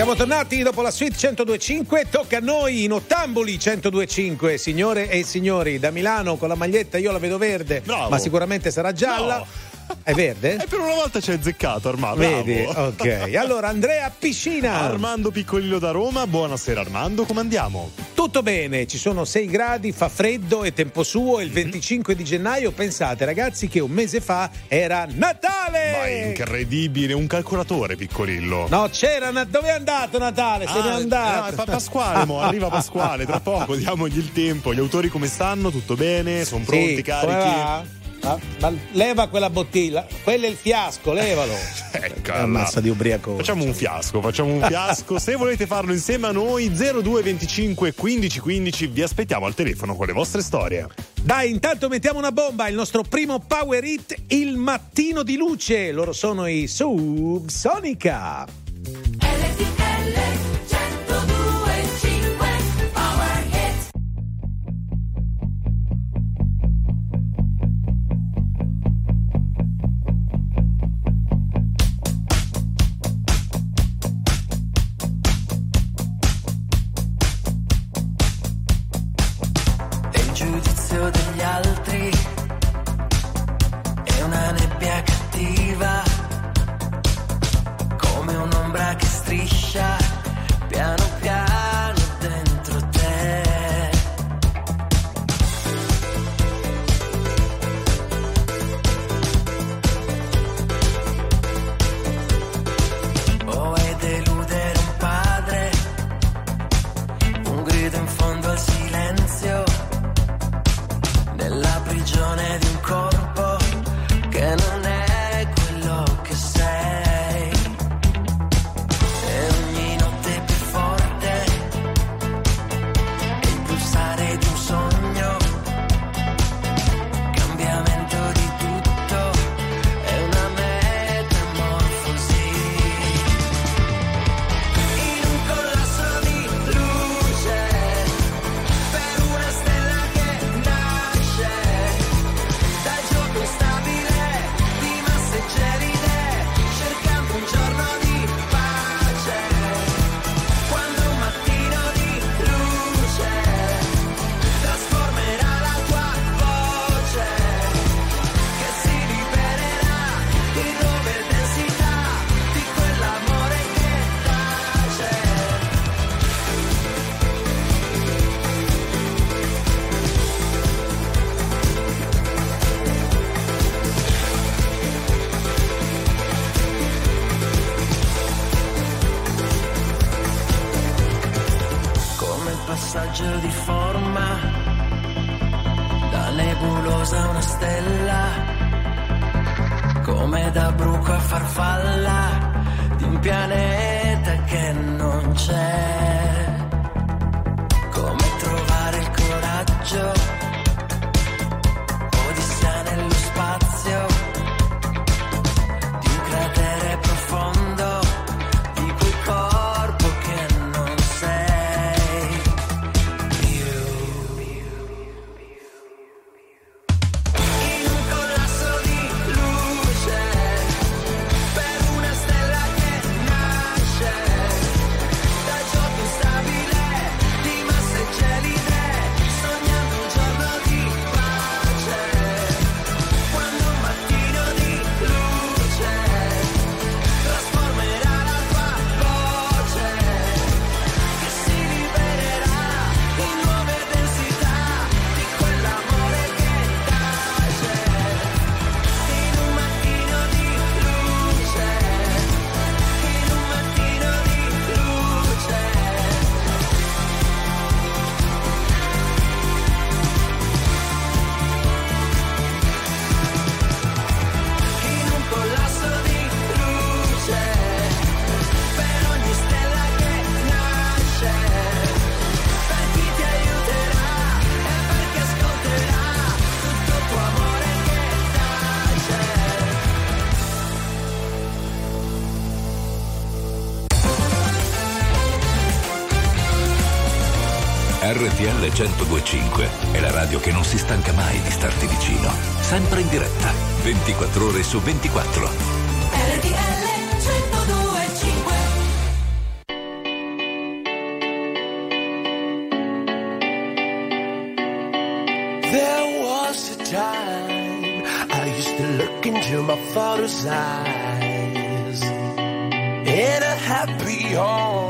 Siamo tornati dopo la suite 1025, tocca a noi in Ottamboli 1025, signore e signori, da Milano con la maglietta io la vedo verde, Bravo. ma sicuramente sarà gialla. No. È verde? E per una volta ci hai azzeccato, Armando. Vedi? Ok. Allora Andrea Piscina. Armando Piccolillo da Roma, buonasera Armando, come andiamo? Tutto bene, ci sono 6 gradi, fa freddo e tempo suo. Mhm. Il 25 di gennaio, pensate ragazzi che un mese fa era Natale! Ma è incredibile, un calcolatore Piccolillo. No, c'era, Na- dove è andato Natale? Se n'è Ah, andato. ah, fa Pasquale, mo, arriva Pasquale, tra poco diamogli il tempo. Gli autori come stanno? Tutto bene? Sono pronti, Sì, carichi? Ah, ma leva quella bottiglia, quello è il fiasco, levalo. Ecco, Ammazza allora. di ubriaco. Facciamo un fiasco, facciamo un fiasco. Se volete farlo insieme a noi, 0225 15 15, vi aspettiamo al telefono con le vostre storie. Dai, intanto mettiamo una bomba, il nostro primo power hit, il mattino di luce. Loro sono i Subsonica. Nebbia cattiva, come un'ombra che striscia piano piano RTL 102.5 è la radio che non si stanca mai di starti vicino. Sempre in diretta, 24 ore su 24. RTL 102.5 There was a my father's eyes In a happy home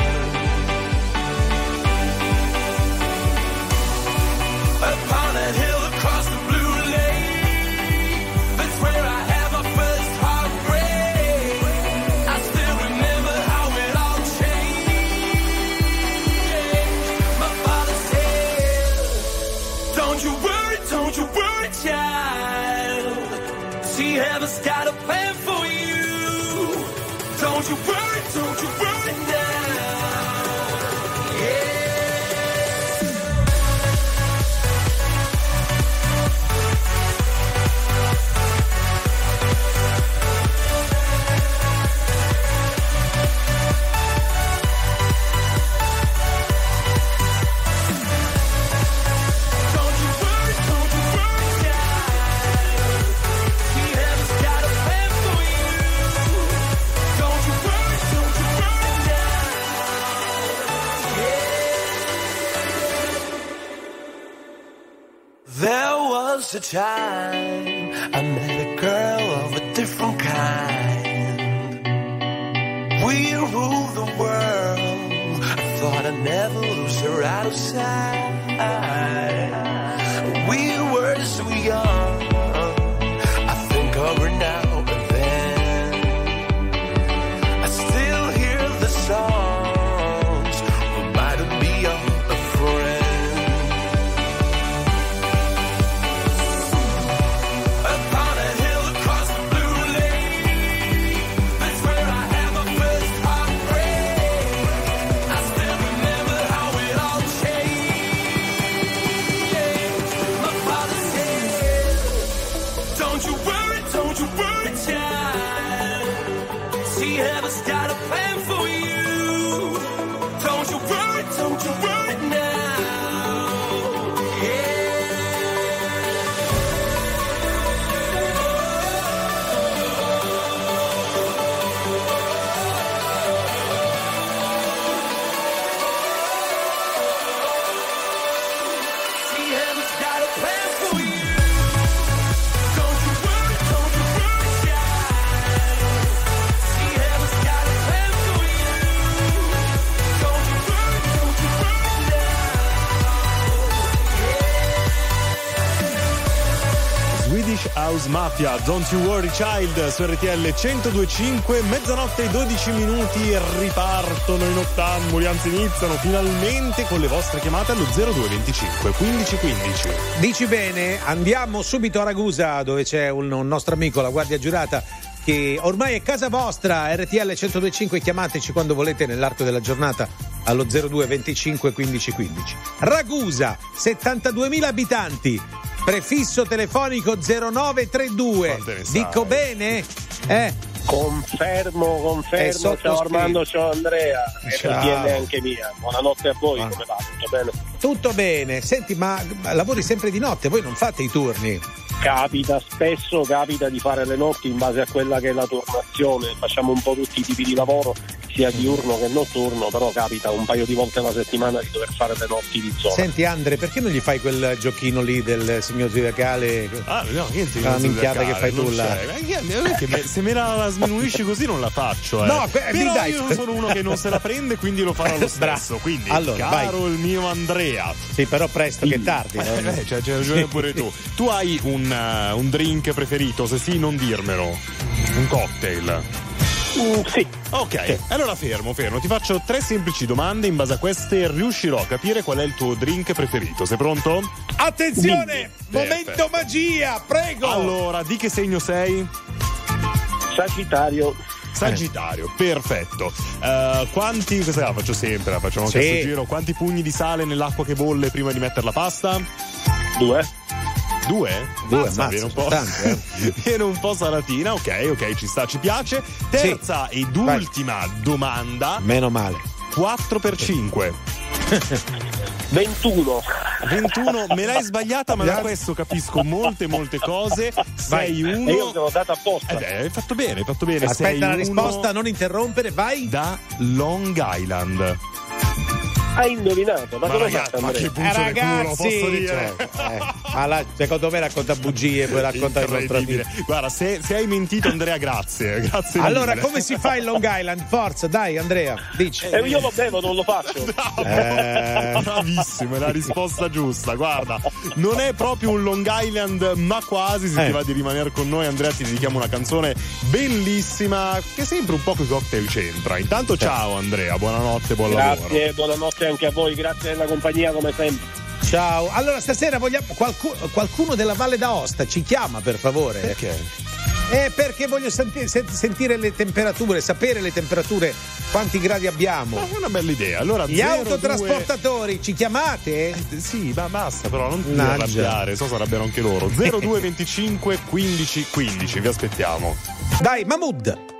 Time I met a girl of a different kind. We ruled the world. I thought I'd never lose her out of sight. House Mafia, Don't You Worry Child su RTL 1025, mezzanotte e 12 minuti ripartono in ottamboli, anzi iniziano finalmente con le vostre chiamate allo 0225 1515. Dici bene, andiamo subito a Ragusa dove c'è un, un nostro amico, la guardia giurata, che ormai è casa vostra, RTL 1025, chiamateci quando volete nell'arco della giornata allo 02 25 15 15. Ragusa, 72.000 abitanti, prefisso telefonico 0932. Quante ne sai? Dico bene? Eh, Confermo, È confermo. Ciao Armando, ciao Andrea. E Ciao. per anche mia. Buonanotte a voi, Ah. come va? Tutto bene? tutto bene. Senti, ma lavori sempre di notte, voi non fate i turni? Capita spesso, capita di fare le notti in base a quella che è la turnazione. Facciamo un po' tutti i tipi di lavoro, sia diurno che notturno, però capita un paio di volte alla settimana di dover fare le notti di zona. Senti Andre, perché non gli fai quel giochino lì del signor zodiacale? Ah, no, niente di Ah, non minchiata che fai tu non là. che me- se me la sminuisci così non la faccio, eh. No, que- Però dai. io sono uno che non se la prende, quindi lo farò lo stesso. Quindi, Allora, caro il mio Andrea, Sì, però presto che tardi. no? eh, beh, c'è, ragione pure tu. Tu hai un, eh, un drink preferito? Se sì, non dirmelo. Un cocktail. Mm, sì, Ok, allora fermo, fermo. Ti faccio tre semplici domande. In base a queste riuscirò a capire qual è il tuo drink preferito. Sei pronto? Attenzione! Dimmi. Momento Perfetto. magia, prego! Allora, di che segno sei? Sagittario, Sagittario, perfetto. Eh, quanti, questa la faccio sempre, la facciamo anche Sì. giro. Quanti pugni di sale nell'acqua che bolle prima di mettere la pasta? due. Due? Due, Mazza, ammazza, viene un po'. tanto, eh. viene un po' salatina, ok, ok, ci sta, ci piace. Terza ed Vai. ultima domanda: Meno male. 4 per 5. 21. 21, me l'hai sbagliata, ma da questo capisco molte, molte cose. Sei E uno. io te l'ho data apposta. Eh hai fatto bene, hai fatto bene. Aspetta Sei la uno risposta, non interrompere, vai. Da Long Island. Hai indovinato, ma, Ma come ragazzi, fatto ma che buccia di culo, posso dire? cioè, eh, ma la- secondo me racconta bugie, poi racconta il nostro Incredibile. amico. Guarda, se, se hai mentito, Andrea, grazie. Grazie Allora, mille. come si fa in Long Island? Forza, dai, Andrea, dici. E io lo bevo, non lo faccio. Eh. Bravissimo, è la risposta giusta. Guarda, non è proprio un Long Island, ma quasi. Se Eh. ti va di rimanere con noi, Andrea, ti dedichiamo una canzone bellissima che sempre un po' con i cocktail c'entra. Intanto, ciao Andrea, buonanotte, buon lavoro. Grazie, buonanotte anche a voi, grazie della compagnia come sempre. Ciao. Allora, stasera vogliamo. qualcu- qualcuno della Valle d'Aosta ci chiama, per favore. Perché? Eh, perché voglio senti- sen- sentire le temperature, sapere le temperature, quanti gradi abbiamo. Ma è una bella idea. Allora, Gli 02 autotrasportatori ci chiamate? Eh, Sì, ma basta, però non ti arrabbiare, so sarebbero anche loro. 02 25 15 15, vi aspettiamo. Dai, Mahmood.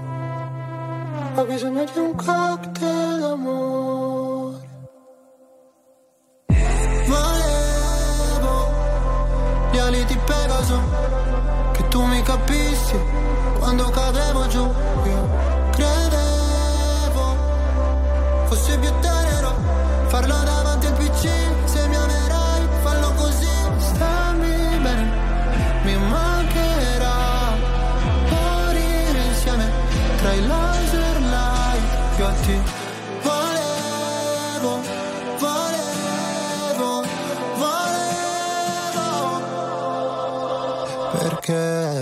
Ho bisogno di un cocktail d'amore. Volevo gli ali di Pegaso, che tu mi capissi quando cadevo giù.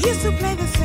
Do you still play the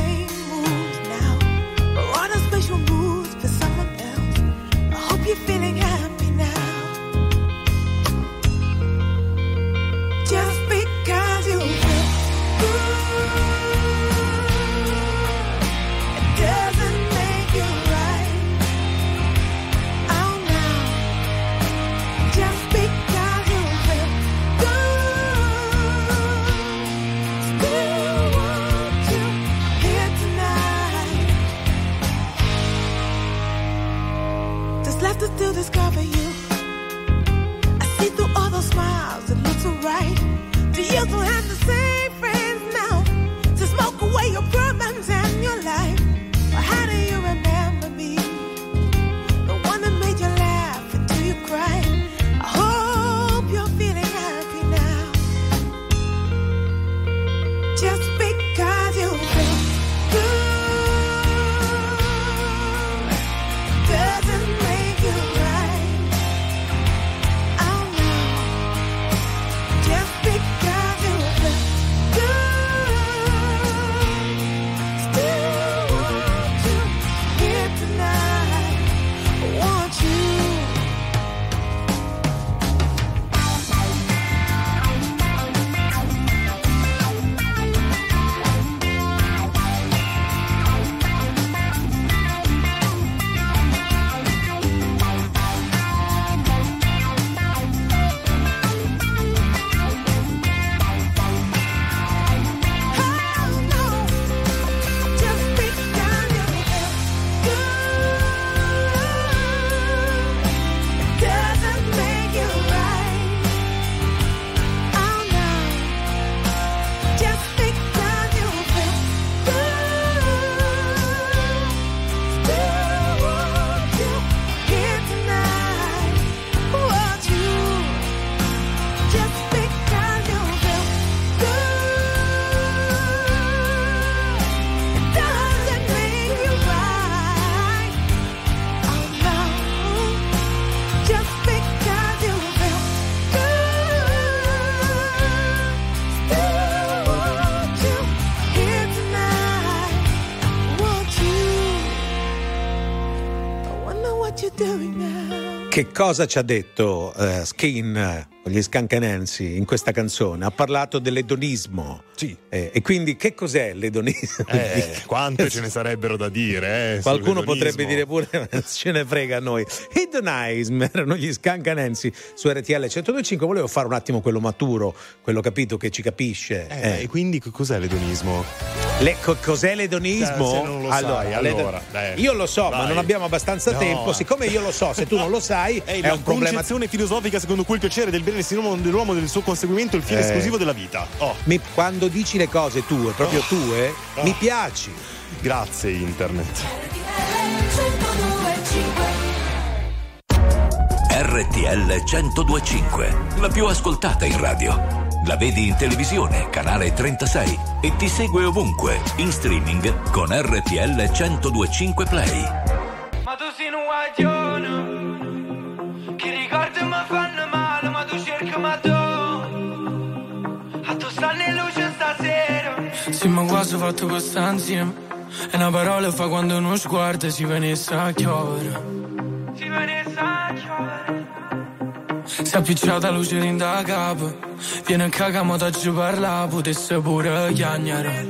Che cosa ci ha detto eh, Skin gli Scancanensi in questa canzone? Ha parlato dell'edonismo. Sì. Eh, e quindi che cos'è l'edonismo? Eh, quante ce ne sarebbero da dire, eh, Qualcuno potrebbe dire pure ce ne frega a noi. Hedonism erano gli scancanensi su RTL 1025. Volevo fare un attimo quello maturo, quello capito che ci capisce. Eh, Eh. E quindi cos'è l'edonismo? Le- co- cos'è l'edonismo? Eh, lo sai, allora, eh. io lo so, ma Dai. non abbiamo abbastanza No. tempo. Siccome io lo so, se tu non lo sai, È, è un problema. concezione filosofica secondo cui il piacere del bene dell'uomo dell'uomo e del suo conseguimento è il fine Eh. esclusivo della vita. Oh, Mi- quando dici le cose tue, proprio tue, Oh. mi piaci. grazie internet. RTL 1025, la più ascoltata in radio. La vedi in televisione, canale 36 e ti segue ovunque, in streaming con RTL 1025 Play. Ma tu sei un guaglione Che ricordi mi fanno Sì, ma quasi fatto questa insieme. E una parola fa quando uno sguardo si venisse a chiovere. Si venisse a chiovere Si è appicciata luce in da capo. Viene a cagamo da giù parla, potesse pure chiagnare.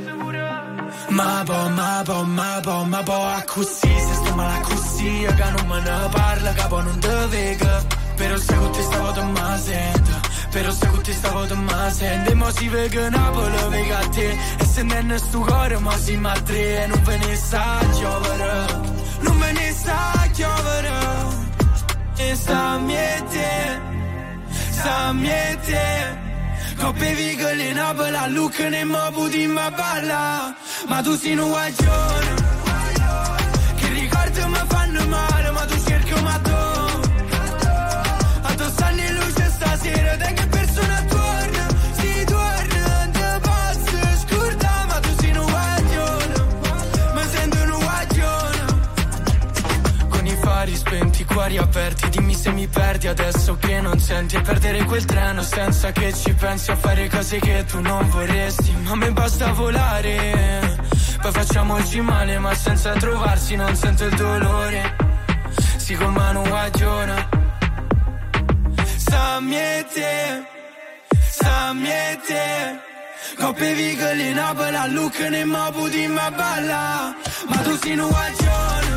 Ma po, ma po, ma po, ma po, a così, se sto male così, che non me ne parla, capo non te vega. Però se con te stavo te ma sento, se con te stavo te ma sento. E mo si vega Napoli, vega te, e se non sto cuore, ma si ma tre, e non ve ne sa chiovere, non ve ne sa chiovere. E sta miete, sta miete. Coppe vigole in Napoli, a Lucca ne mo puti ma balla. Ma tu sei un guaglione, che ricordi mi fanno male, ma tu cerchi ma tu. A tu stanno in luce stasera, da che persona torna? Si torna, te posso scordare, ma tu sei un guaglione, mi sento un guaglione. Con i fari spenti, i cuori aperti, dimmi se mi perdi adesso che non senti. E perdere quel treno senza che ci pensi A fare cose che tu non vorresti. Ma me basta volare Poi facciamoci male ma senza trovarsi non sento il dolore. Si con mano guagiona Coppe vigole in abola Look ne ma budi ma balla. Ma tu sei un guagione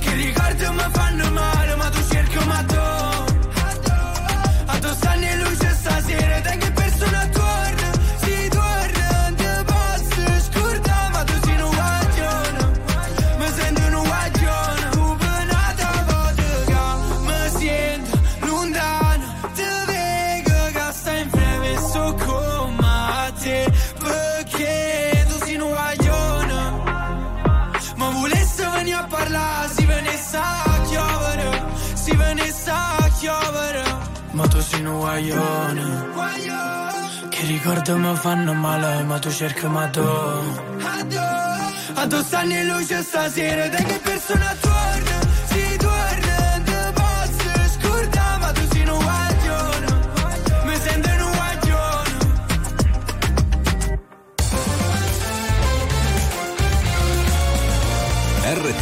Che ricordi mi fanno male guaglione Che ricordo mi fanno male Ma tu cerchi ma tu A tu stanno in luce stasera Da che persona torna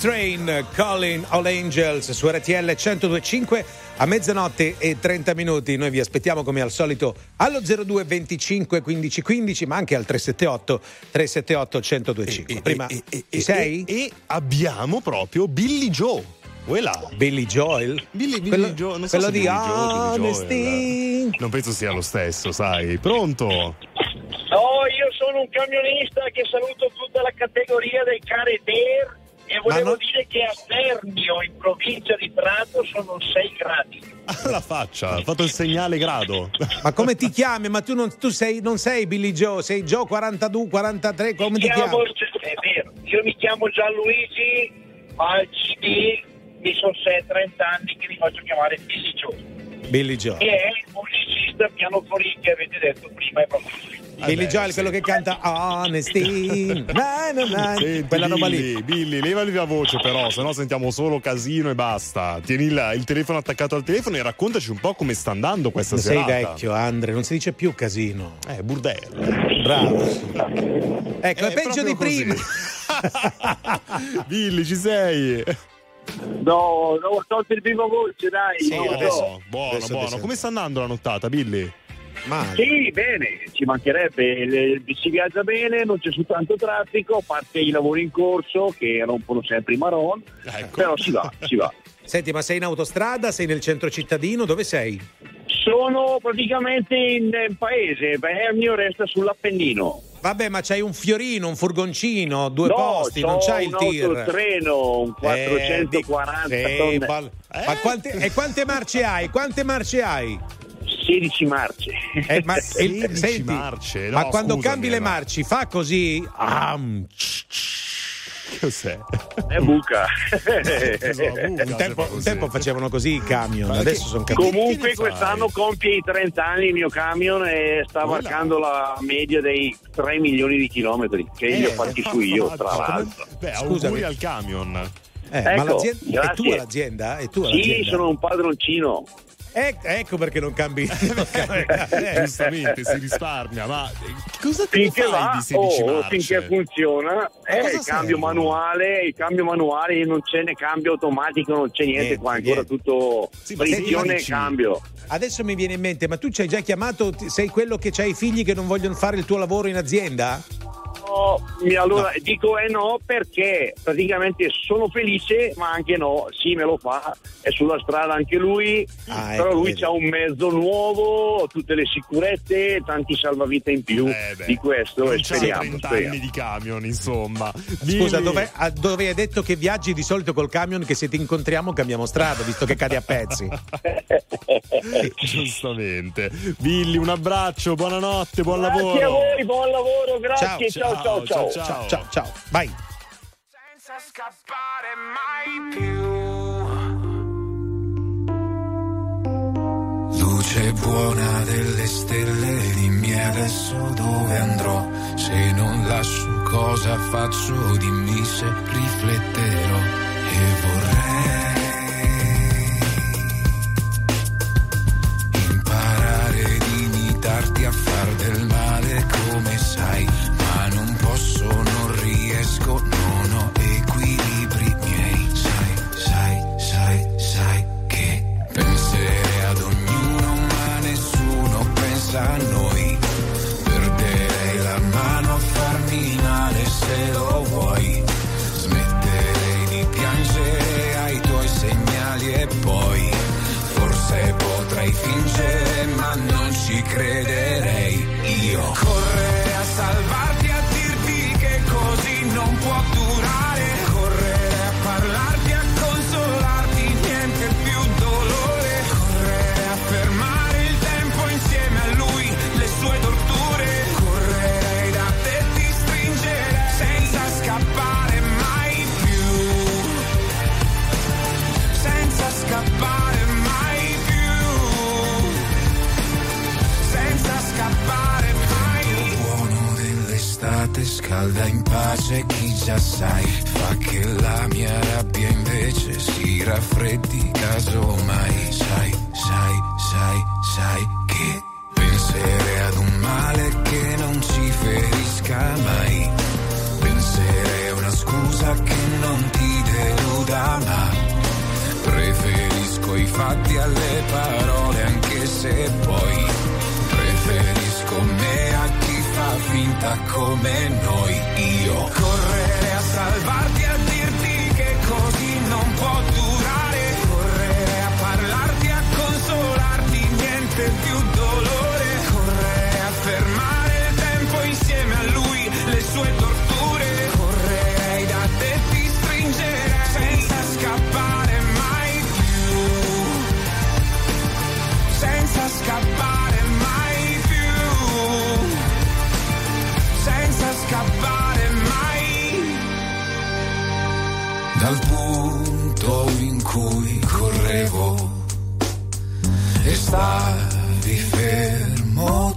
Train, Calling All Angels su RTL 1025 a mezzanotte e 30 minuti. Noi vi aspettiamo come al solito allo 02 25 15 15, ma anche al 378 378 1025. Prima ci sei? E, e abbiamo proprio Billy Joe. Quella. Billy Joel? Billy, Billy quello, Jo- non so quello se di. Honesty. Non penso sia lo stesso, sai. Pronto? No, io sono un camionista che saluto tutta la categoria dei Careter e volevo non- dire che a Sernio, in provincia di Prato, sono 6 gradi. Alla faccia, ha fatto il segnale grado. Ma come ti chiami? Ma tu, non, tu sei, non sei Billy Joe, sei Joe 42, 43, come ti Chiamo- chiami? è vero, io mi chiamo Gianluigi, ma al CD mi sono 30 anni che mi faccio chiamare Billy Joe. Billy Joe. Che è il musicista pianoforì che avete detto prima, è proprio lui. Billy Joel, sì. quello che canta Honesty. Na, na, na. Senti, Quella roba Billy, lì. Billy, levali la voce però, sennò sentiamo solo casino e basta. Tieni il, il telefono attaccato al telefono e raccontaci un po' come sta andando questa Sei serata. vecchio, Andre, non si dice più casino. Eh, burdello. Bravo. Ecco, è Eh, peggio di così. prima. Billy, ci sei? No, no, ho tolto il vivo voce, dai. Sì, no, adesso- no. buono, adesso buono. Come sta andando la nottata, Billy? Male. Sì, bene, ci mancherebbe, le- si viaggia bene, non c'è su tanto traffico, a parte i lavori in corso che rompono sempre i marron, Ecco. però si va, si va. Senti, ma sei in autostrada? Sei nel centro cittadino? Dove sei? Sono praticamente in eh, paese, Bernio resta sull'Appennino. Vabbè, ma c'hai un fiorino, un furgoncino, due no, posti, non c'hai il un tir. autotreno, un 440 Eh, di- sì, tonne, bal- Ma quante, e quante marce hai? Quante marce hai? 16 marce. Eh, ma, il- 16 senti, marce, no, ma quando scusami, cambi le ma- marci fa così. Am, Cos'è? È buca. Un, se tempo, un tempo facevano così i camion, Ma adesso sono cambiati. Comunque quest'anno compie i 30 anni il mio camion e sta Quella. varcando la media dei 3 milioni di chilometri che Eh, li ho fatti su io, tra l'altro. Beh, Scusami. auguri al camion. Eh, ma Ecco, l'azienda, è tua l'azienda? È tua Sì, l'azienda? sono un padroncino. Ec- ecco perché non cambi. Eh, giustamente si risparmia, ma eh, cosa ne Finché fai va, di 16 oh, marce? finché funziona, eh, il cambio servono? manuale, il cambio manuale non c'è né cambio automatico, non c'è niente, Niente, qua, ancora niente. tutto Sì, frizione e cambio. Adesso mi viene in mente, ma tu ci hai già chiamato? Ti- Sei quello che ha i figli che non vogliono fare il tuo lavoro in azienda? No, mi- allora dico eh no perché praticamente sono felice ma anche no, sì me lo fa, è sulla strada anche lui, Ah, però ecco, lui vedi. ha un mezzo nuovo, tutte le sicurezze, tanti salvavita in più Eh, beh, di questo non e speriamo, 30 speriamo. anni di camion, insomma. Scusa, dove, a- dove hai detto che viaggi di solito col camion che se ti incontriamo cambiamo strada, visto che cadi a pezzi? Giustamente. Billy, un abbraccio, buonanotte, buon Grazie lavoro. a voi, buon lavoro, grazie, ciao ciao ciao. Ciao. Ciao, ciao, ciao. Vai. Senza scappare mai più. Luce buona delle stelle, dimmi adesso dove andrò. Se non lascio cosa faccio, dimmi se rifletterò. Pensa a noi. Perderei la mano a farmi male se lo vuoi. Smetterei di piangere ai tuoi segnali e poi forse potrei fingere, ma non ci crederei. Io correrei a salvarti, a dirti che così non può durare. Scalda in pace chi già sai. Fa che la mia rabbia invece si raffreddi casomai. Sai, sai, sai, sai che penserei ad un male che non ci ferisca mai. Penserei a una scusa che non ti deluda ma Preferisco i fatti alle parole anche se poi preferisco me a finta come noi io. Correre a salvarti a dirti che così non può durare. Correre a parlarti a consolarti niente più al punto in cui correvo e stavi fermo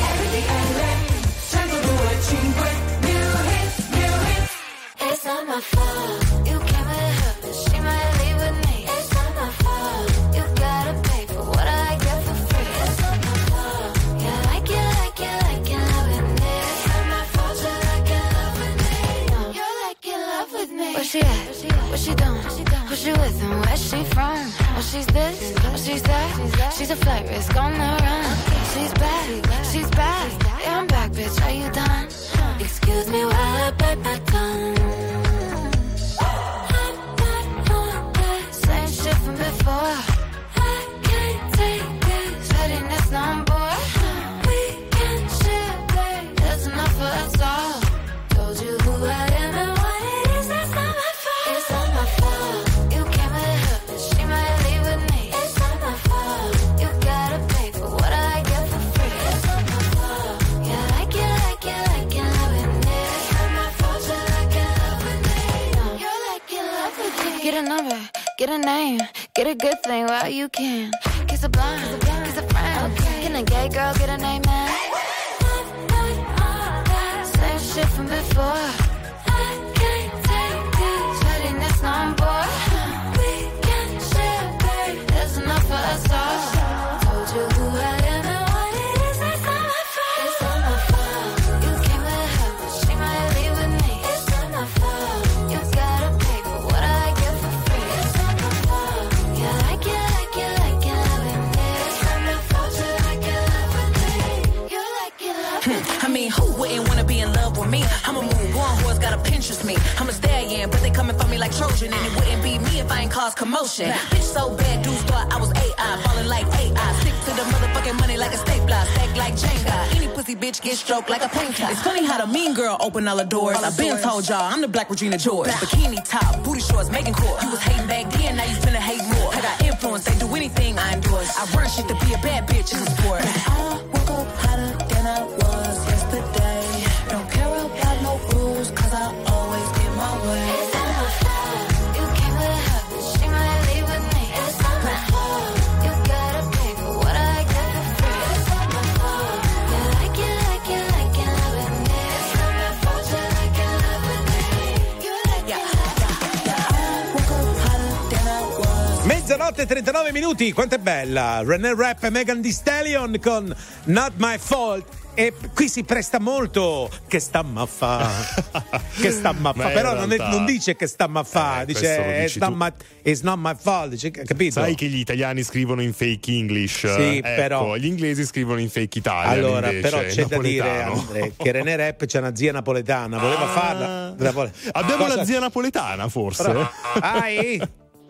open all the doors. I've been told y'all, I'm the black Regina George. Bikini top, booty shorts, making court. You was 9 minuti, quanto è bella! René Rap e Megan Thee Stallion con Not My Fault. E qui si presta molto che stamma fa, che stamma fa, però non, è, non, dice che stamma fa, eh, dice it's not, my, it's not, my, fault, dice, capito? Sai che gli italiani scrivono in fake English, sì, ecco, però gli inglesi scrivono in fake Italia. Allora, invece, però c'è napoletano. da dire Andre, che René Rap c'è una zia napoletana, voleva ah, farla. Napole- Abbiamo cosa? la zia napoletana forse? Però, ah,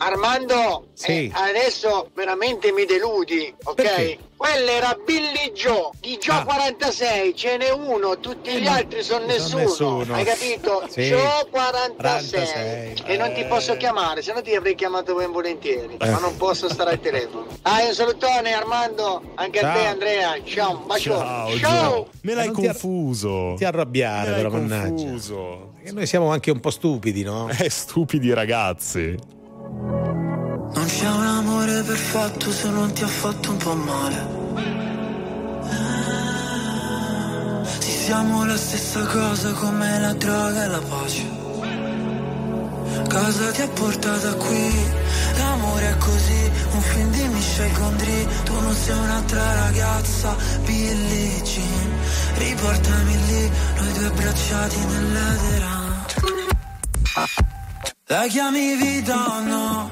Armando, sì. eh, adesso veramente mi deludi, ok? Perché? Quello era Billy Joe, di Joe ah. 46, ce n'è uno, tutti gli eh, altri sono nessuno. nessuno. Hai capito? Sì. Joe 46. 46. E non ti posso eh. chiamare, se no ti avrei chiamato ben volentieri, eh. ma non posso stare al telefono. Ah, un salutone Armando, anche Ciao. a te Andrea. Ciao, un bacio. Ciao. Ciao. Me l'hai eh, confuso. Ti arrabbiare, Me però mannaggia. Confuso. Perché noi siamo anche un po' stupidi, no? Eh, stupidi ragazzi. Non c'è un amore perfetto se non ti ha fatto un po' male. Eh, sì, siamo la stessa cosa come la droga e la pace. Cosa ti ha portata qui? L'amore è così, un film di Michel Gondry. Tu non sei un'altra ragazza, Billie Jean. Riportami lì, noi due abbracciati nell'edera. La chiami vita o no?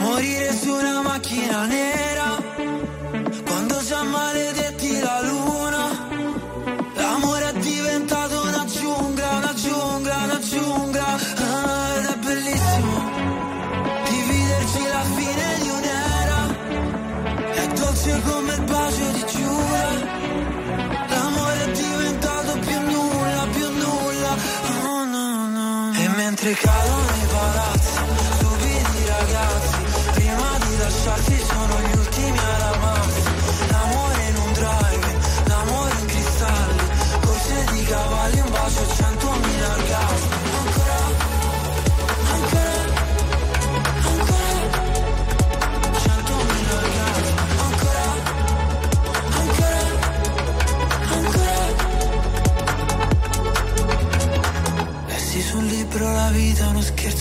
Morire su una macchina nera.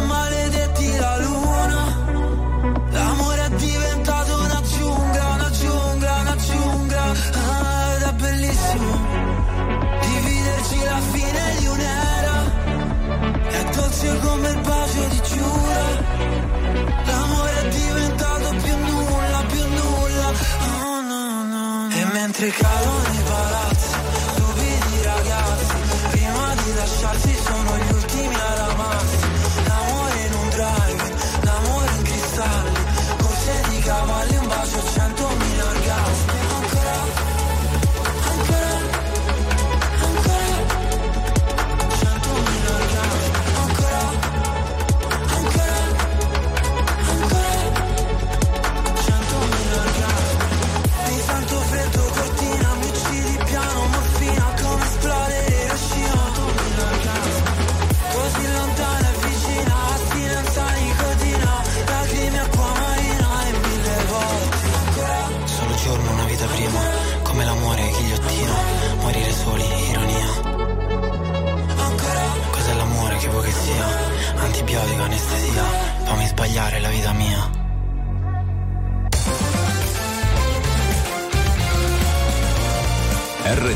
Maledetti la luna. L'amore è diventato una giungla, una giungla, una giungla. Ah, Ed è bellissimo Dividerci la fine di un'era. È dolce il bacio di Giura. L'amore è diventato più nulla, più nulla. Oh E mentre cadono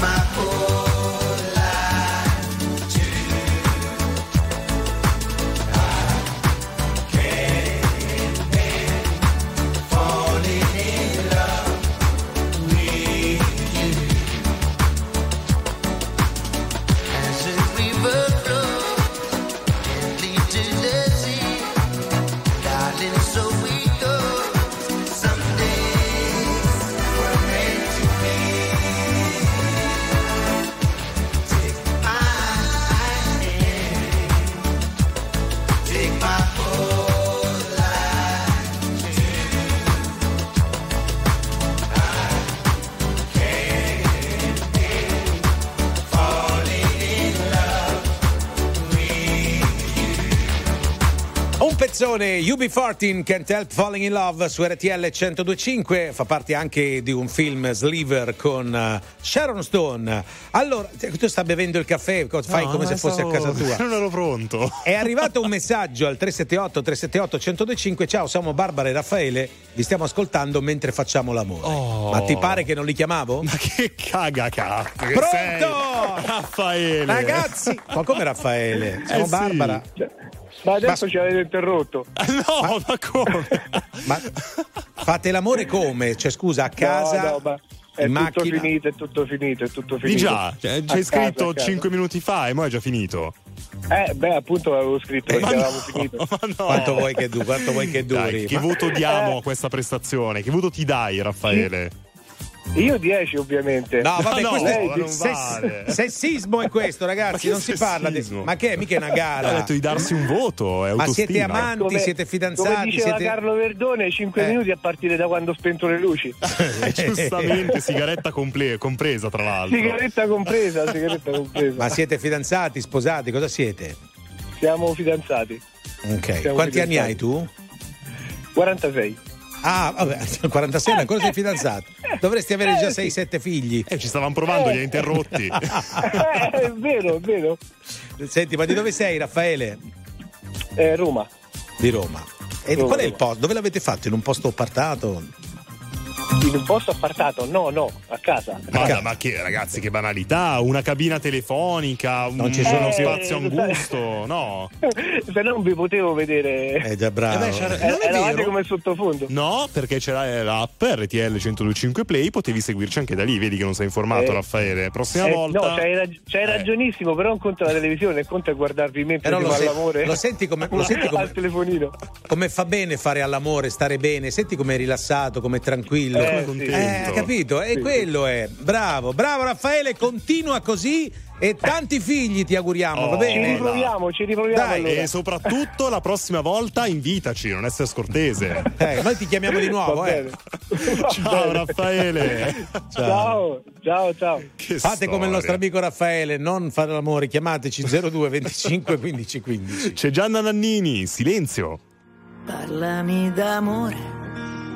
my poor Attenzione, UB14 Can't Help Falling in Love su RTL 1025 fa parte anche di un film Sliver con eh, Sharon Stone. Allora, tu stai bevendo il caffè, fai No, come se fosse stavo- a casa tua. Non ero pronto. È arrivato un messaggio al 378 378 1025. Ciao, siamo Barbara e Raffaele. Vi stiamo ascoltando mentre facciamo l'amore. Oh. Ma ti pare che non li chiamavo? Ma che caga cazzo Pronto? sei. Raffaele. Ragazzi, ma come Raffaele? Siamo Eh sì. Ma adesso ci avete interrotto. No, ma, come? Ma fate l'amore come? Cioè, scusa, a casa? No, no, ma è tutto macchina? finito, è tutto finito, è tutto Di finito. già, cioè, A c'è casa, scritto casa. 5 minuti fa e mo' è già finito. Eh, beh, appunto avevo scritto che Ma avevamo no, finito. ma no. Quanto vuoi che, du- quanto vuoi che duri? Dai, che Ma- voto diamo Eh. a questa prestazione? Che voto ti dai, Raffaele? Io 10 ovviamente. No, vabbè, No, questo è vale. sessismo è questo, ragazzi. Non si parla di. Ma che è mica una Ho gara? detto di darsi un voto, è Ma autostima. siete amanti, siete Come fidanzati? diceva Siete... Carlo Verdone, 5 Eh. minuti a partire da quando ho spento le luci. Eh, Giustamente, sigaretta comple- compresa, tra l'altro. sigaretta compresa, sigaretta compresa. Ma siete fidanzati, sposati? Cosa siete? Siamo fidanzati. Ok. Siamo Quanti anni fidanzati. hai tu? 46. Ah, vabbè, 46 ancora sei fidanzato. Dovresti avere già 6-7 figli. Eh, ci stavamo provando, li hai interrotti. Eh, è vero, è vero. Senti, ma di dove sei, Raffaele? Eh, Roma. Di Roma. E Roma, qual è il posto? Dove l'avete fatto? In un posto appartato? In un posto appartato? No, no, a casa. Ma, ma che ragazzi, che banalità! Una cabina telefonica, un Non ci sono- uno spazio Eh, angusto, no? Se no non vi potevo vedere. Eh già bravo. Eh beh, Eh, non è eravate vero. come sottofondo. No, perché c'era l'app RTL 1025 Play, potevi seguirci anche da lì. Vedi che non sei informato, Eh. Raffaele. Prossima Eh, volta. No, c'hai, rag- c'hai Eh. ragionissimo, però non conta la televisione, conta guardarvi mentre Però lo, fa se- l'amore. lo senti come, lo senti come- al telefonino. come fa bene fare all'amore, stare bene, senti come è rilassato, come è tranquillo. Eh, Come sì. contento. Eh, capito? E Sì, quello è. Bravo, bravo Raffaele, continua così e tanti figli ti auguriamo, Oh, va Ci bene? va. riproviamo, ci riproviamo Dai, allora. E soprattutto la prossima volta invitaci, non essere scortese. Eh, noi ti chiamiamo di nuovo, eh. Ciao bene. Raffaele. Ciao, ciao, ciao. Che Fate come il storia. nostro amico Raffaele, non fare l'amore, chiamateci 02 25 15 15. C'è Gianna Nannini, silenzio. Parlami d'amore,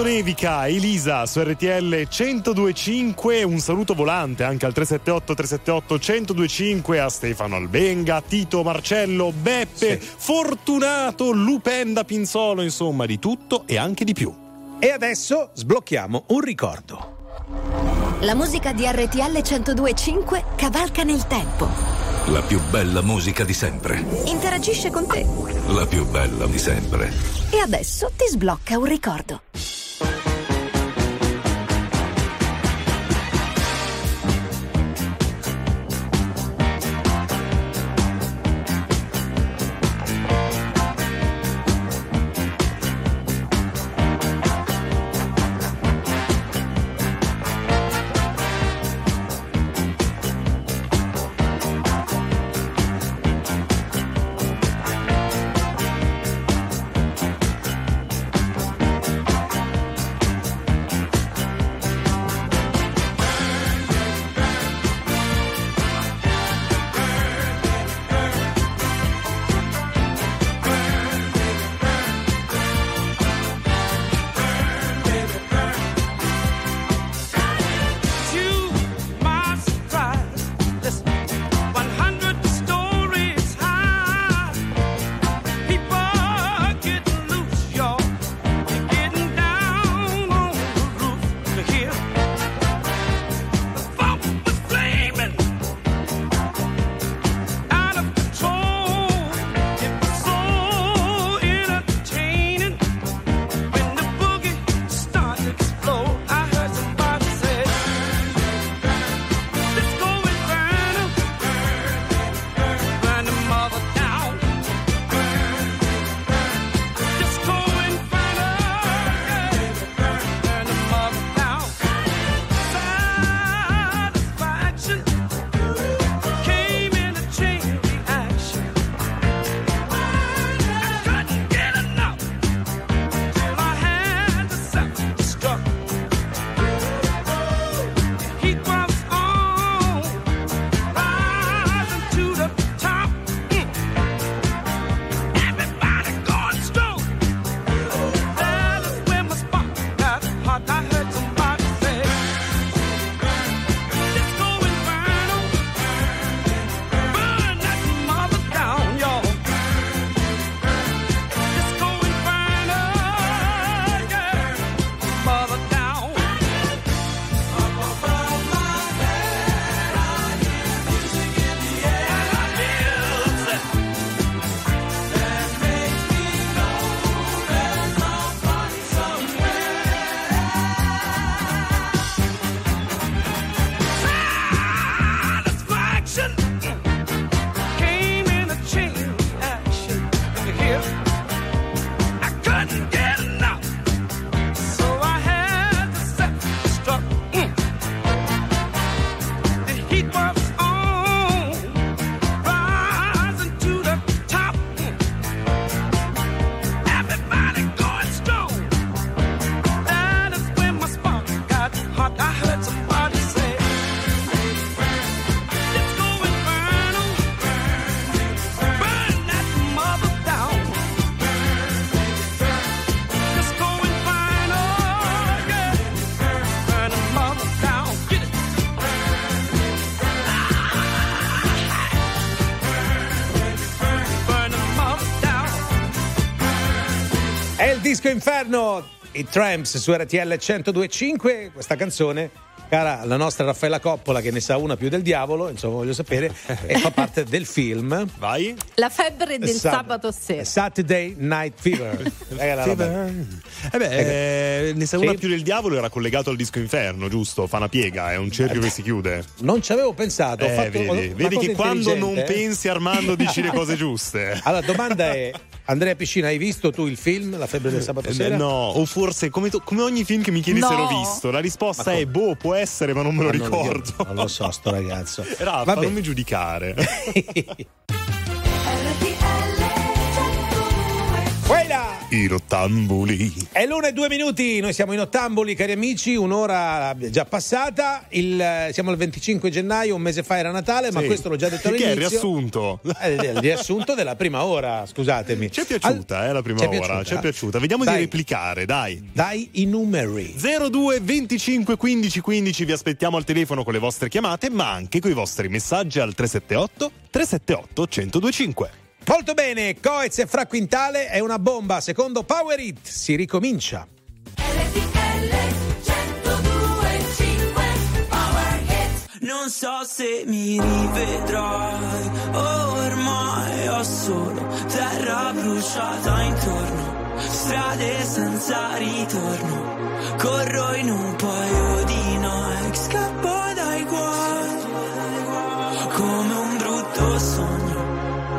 quando nevica, Elisa su RTL 1025, un saluto volante anche al 378 378 1025 a Stefano Albenga, Tito Marcello, Beppe, sì. Fortunato, Lupenda Pinzolo, insomma di tutto e anche di più. E adesso sblocchiamo un ricordo. La musica di RTL 1025 cavalca nel tempo. La più bella musica di sempre. Interagisce con te. La più bella di sempre. E adesso ti sblocca un ricordo. Disco inferno, i Tramps su RTL 1025. Questa canzone, cara la nostra Raffaella Coppola, che ne sa una più del diavolo, insomma, voglio sapere, e fa parte del film. Vai. La febbre del Sab- sabato sera. Saturday Night Fever. Roba- Eh beh, eh, ne sa Sì. una più del diavolo era collegato al disco inferno, giusto? Fa una piega, è un cerchio che si chiude. Non ci avevo pensato. ho Eh, fatto vedi, una vedi cosa che quando non pensi Armando dici le cose giuste. Allora, domanda è: Andrea Piscina, hai visto tu il film La febbre del sabato Eh, sera? No, o forse come, to- come ogni film che mi chiedi se No. l'ho visto, la risposta è boh, può essere, ma non me lo Ma non- ricordo. Non lo so, sto ragazzo. Raffa, Vabbè. non mi giudicare. Rottambuli. È l'una e due minuti, noi siamo in Ottamboli, cari amici, un'ora già passata, il- eh, siamo al 25 gennaio, un mese fa era Natale, ma Sì. questo l'ho già detto Che è all'inizio. il riassunto? È il riassunto della prima ora, scusatemi. Ci è piaciuta, eh, la prima Ci è ora. piaciuta? Ci è piaciuta. Vediamo Dai. di replicare, dai. Dai i numeri. 02 25 15 15 vi aspettiamo al telefono con le vostre chiamate, ma anche con i vostri messaggi al 378 378 1025. Molto bene, Coez e Fra Quintale è una bomba, secondo Power It, si ricomincia. Non so se mi rivedrai, ormai ho solo terra bruciata intorno, strade senza ritorno, corro in un paio di Nike, scappo dai guai, come un brutto sogno,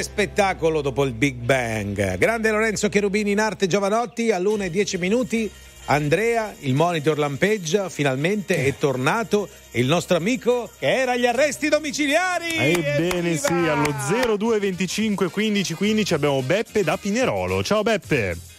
Grande spettacolo dopo il Big Bang. Grande Lorenzo Cherubini in arte Giovanotti all'1 e 10 minuti. Andrea, il monitor lampeggia, finalmente è tornato il nostro amico che era agli arresti domiciliari. Ebbene sì, allo 0225 15 15 abbiamo Beppe da Pinerolo. Ciao Beppe.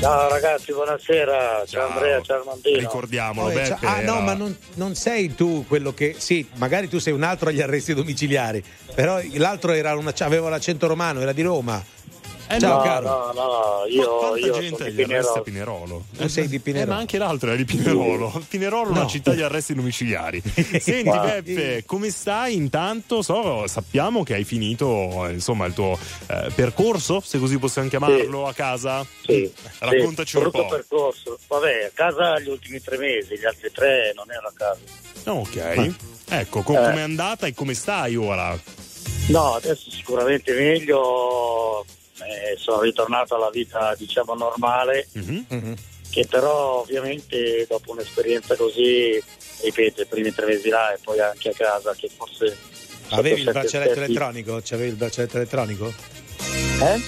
Ciao ragazzi, buonasera. Ciao, Andrea, ciao Armandino. Ricordiamolo, Beppe. ah no, ma non, non sei tu quello che... Sì, magari tu sei un altro agli arresti domiciliari, però l'altro era una, aveva l'accento romano, era di Roma. Eh, no, caro. no, no, io, io gente agli di Pinerolo. Tu sei di Pinerolo. Eh, ma anche l'altro era di Pinerolo. Pinerolo è una No. città di arresti domiciliari. Senti, Wow. Beppe, come stai? Intanto so, sappiamo che hai finito insomma il tuo eh, percorso, se così possiamo chiamarlo, a casa. Sì, Raccontaci sì, un po'. percorso. Vabbè, a casa gli ultimi tre mesi, gli altri tre non ero a casa. Ok. Ecco, co- Eh. com'è andata e come stai ora? No, adesso sicuramente meglio. Eh, sono ritornato alla vita, diciamo, normale. Mhm. Che però ovviamente dopo un'esperienza così, ripeto, i primi tre mesi là e poi anche a casa, che forse. Avevi il braccialetto aspetti- elettronico? C'avevi il braccialetto elettronico? Eh?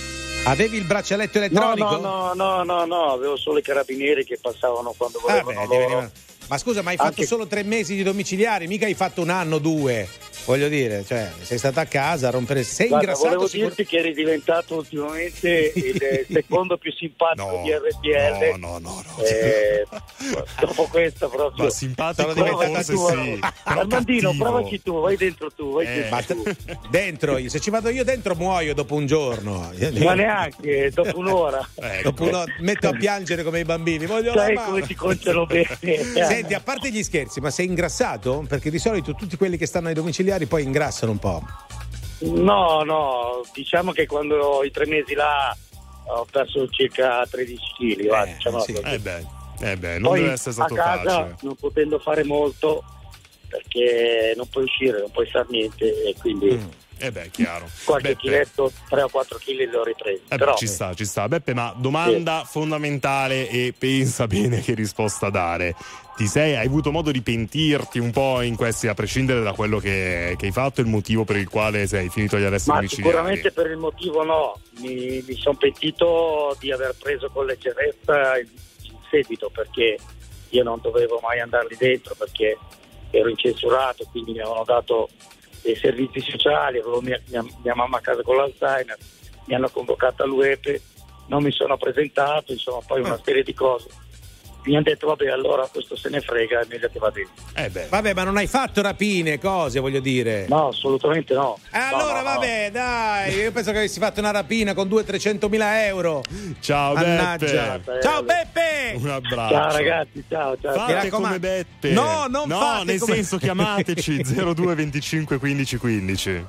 Avevi il braccialetto elettronico? no, no, no, no, no, avevo solo i carabinieri che passavano quando Ah, volevano beh, loro. veniva- Ma scusa, ma hai fatto solo tre mesi di domiciliari, mica hai fatto un anno, due. Voglio dire, cioè, sei stato a casa a rompere. Sei Guarda, ingrassato volevo sicur- dirti che eri diventato ultimamente il eh, secondo più simpatico di RTL. No, no, no. Eh, dopo questo proprio. Ma simpatico forse tu, sì. Armandino, provaci tu, vai dentro tu, vai Eh, dentro tu. dentro, io- se ci vado io dentro muoio dopo un giorno. Ma neanche, dopo un'ora. Ecco. Dopo uno metto a piangere come i bambini. Voglio Sai come ti conciano bene. Senti, a parte gli scherzi, ma sei ingrassato? Perché di solito tutti quelli che stanno ai domiciliari poi ingrassano un po'. No, no, diciamo che quando i tre mesi là ho perso circa 13 kg, va, diciamo così. Eh beh, eh beh, non Poi deve essere stato a casa, facile. non potendo fare molto, perché non puoi uscire, non puoi fare niente e quindi Eh beh, chiaro. qualche Beppe. chiletto, 3 o 4 kg li ho ripresi. Eh beh, Però ci sta, ci sta. Beppe, ma domanda fondamentale e pensa bene che risposta dare. Ti sei, hai avuto modo di pentirti un po' in questi, a prescindere da quello che, che hai fatto, il motivo per il quale sei finito agli arresti Ma domiciliari? sicuramente per il motivo no, mi, mi sono pentito di aver preso con leggerezza il, il seguito perché io non dovevo mai andare lì dentro perché ero incensurato, quindi mi avevano dato dei servizi sociali, avevo mia, mia- mia mamma a casa con l'Alzheimer, mi hanno convocato all'UEPE, non mi sono presentato, insomma poi una serie di cose. Mi hanno detto vabbè allora questo se ne frega, è meglio che va dentro. Eh beh. Vabbè, ma non hai fatto rapine, cose, voglio dire. No, assolutamente no. E allora, vabbè, dai, io penso che avessi fatto una rapina con 200-300 mila euro. Ciao Mannaggia. Beppe. Ciao Beppe! Un abbraccio. Ciao ragazzi, ciao, ciao. Mi Fate come Beppe. No, non no, fate nel come- senso chiamateci 02 25 15 15.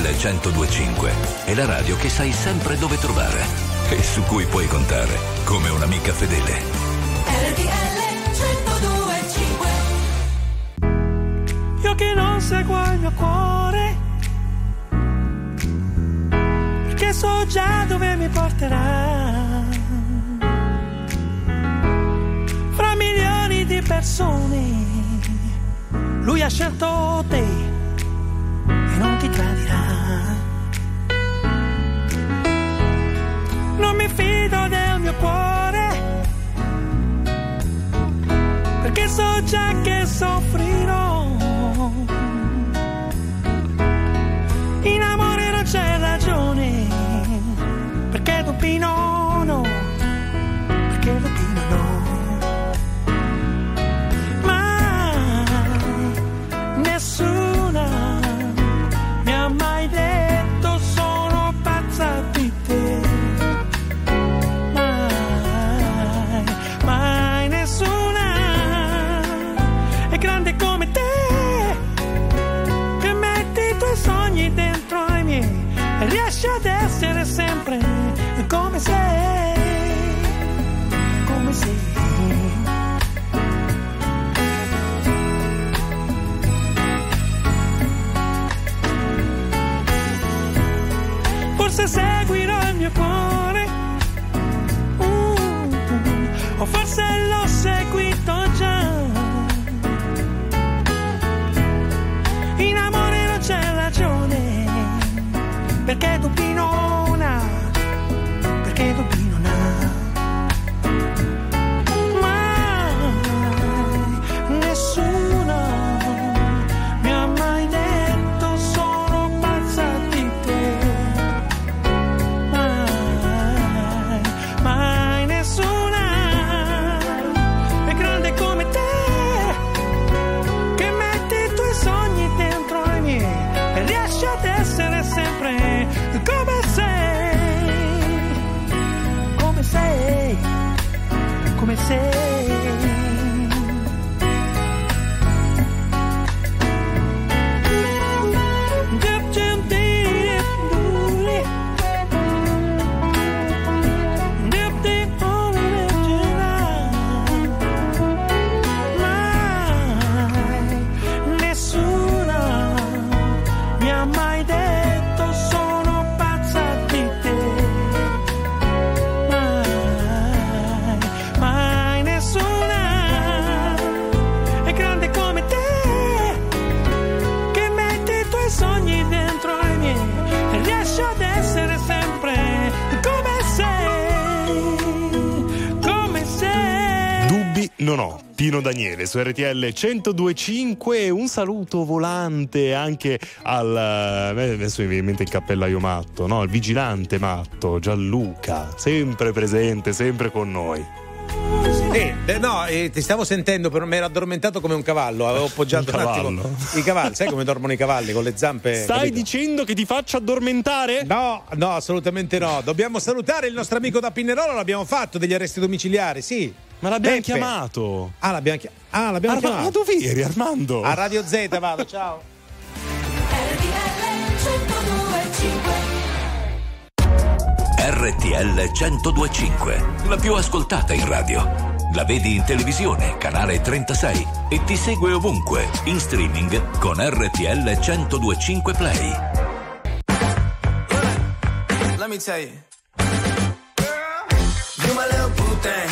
1025 è la radio che sai sempre dove trovare e su cui puoi contare come un'amica fedele. RTL 1025 Io che non seguo il mio cuore, perché so già dove mi porterà. Fra milioni di persone, lui ha scelto te perché Dubbi non ho. Pino Daniele su RTL 1025 un saluto volante anche al me adesso mi viene in mente il cappellaio matto, no? Il vigilante matto, Gianluca, sempre presente, sempre con noi. Eh, eh, no, eh, ti stavo sentendo, però mi ero addormentato come un cavallo. Avevo appoggiato Un un, attimo i cavalli. Sai come dormono i cavalli con le zampe? Stai capito? dicendo che ti faccio addormentare? No, no, assolutamente no. Dobbiamo salutare il nostro amico da Pinerolo. L'abbiamo fatto degli arresti domiciliari, sì. Ma l'abbiamo Peppe. chiamato. Ah, l'abbiamo, chi- ah, l'abbiamo Arma- chiamato. ma dove eri, Armando? A Radio Z, vado, ciao. RTL 1025, la più ascoltata in radio. La vedi in televisione, canale 36 e ti segue ovunque, in streaming con RTL 1025 Play. Let me tell you. You my little boo thing.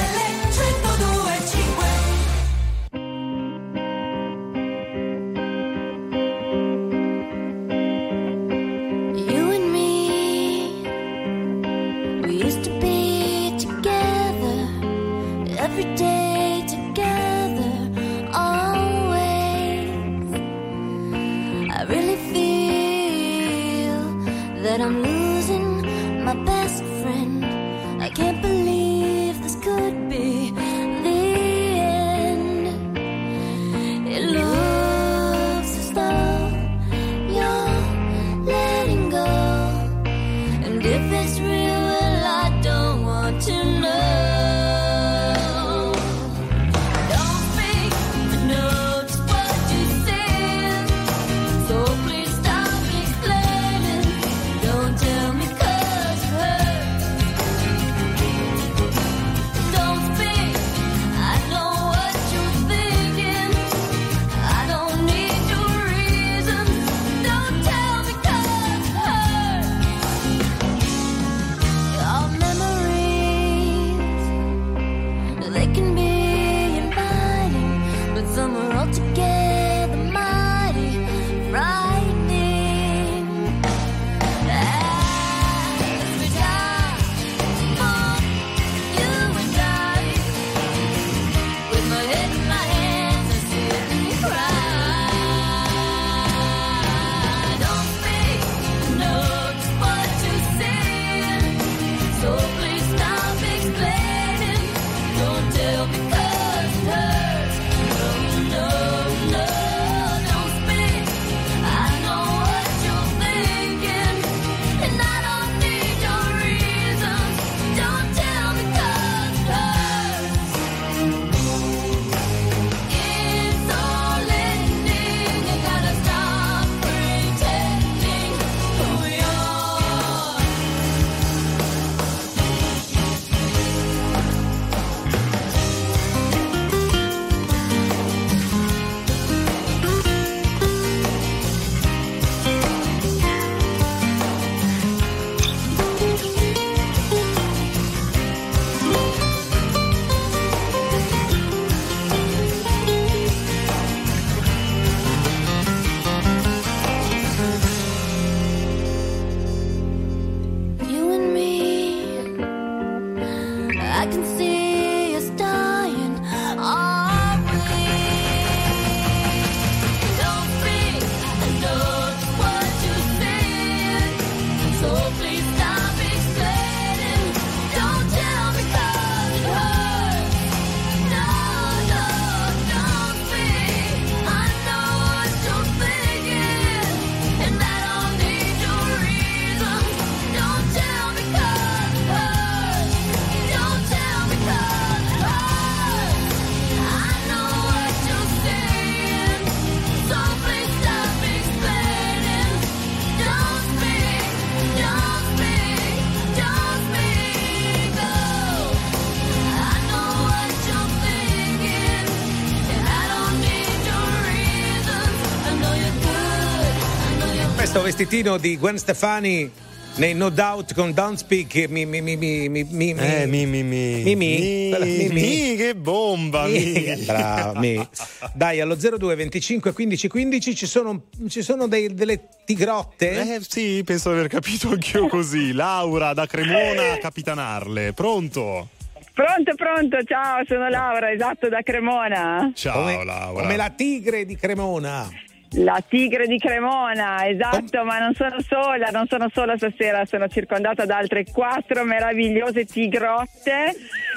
vestitino di Gwen Stefani nei No Doubt con Don't Speak mi mi mi mi mi mi Eh, mi, mi, mi. mi mi Quella- mi, mi. Mi, che bomba, mi. Brava, mi. Dai, allo 02 25 15 15 ci sono, ci sono dei- delle tigrotte? Eh sì, penso di aver capito anch'io così. Laura da Cremona a Capitanarle. Pronto? Pronto, pronto, ciao, sono Laura, esatto, da Cremona. Ciao come, Laura. Come la tigre di Cremona. La tigre di Cremona, esatto, ma non sono sola, non sono sola stasera, sono circondata da altre quattro meravigliose tigrotte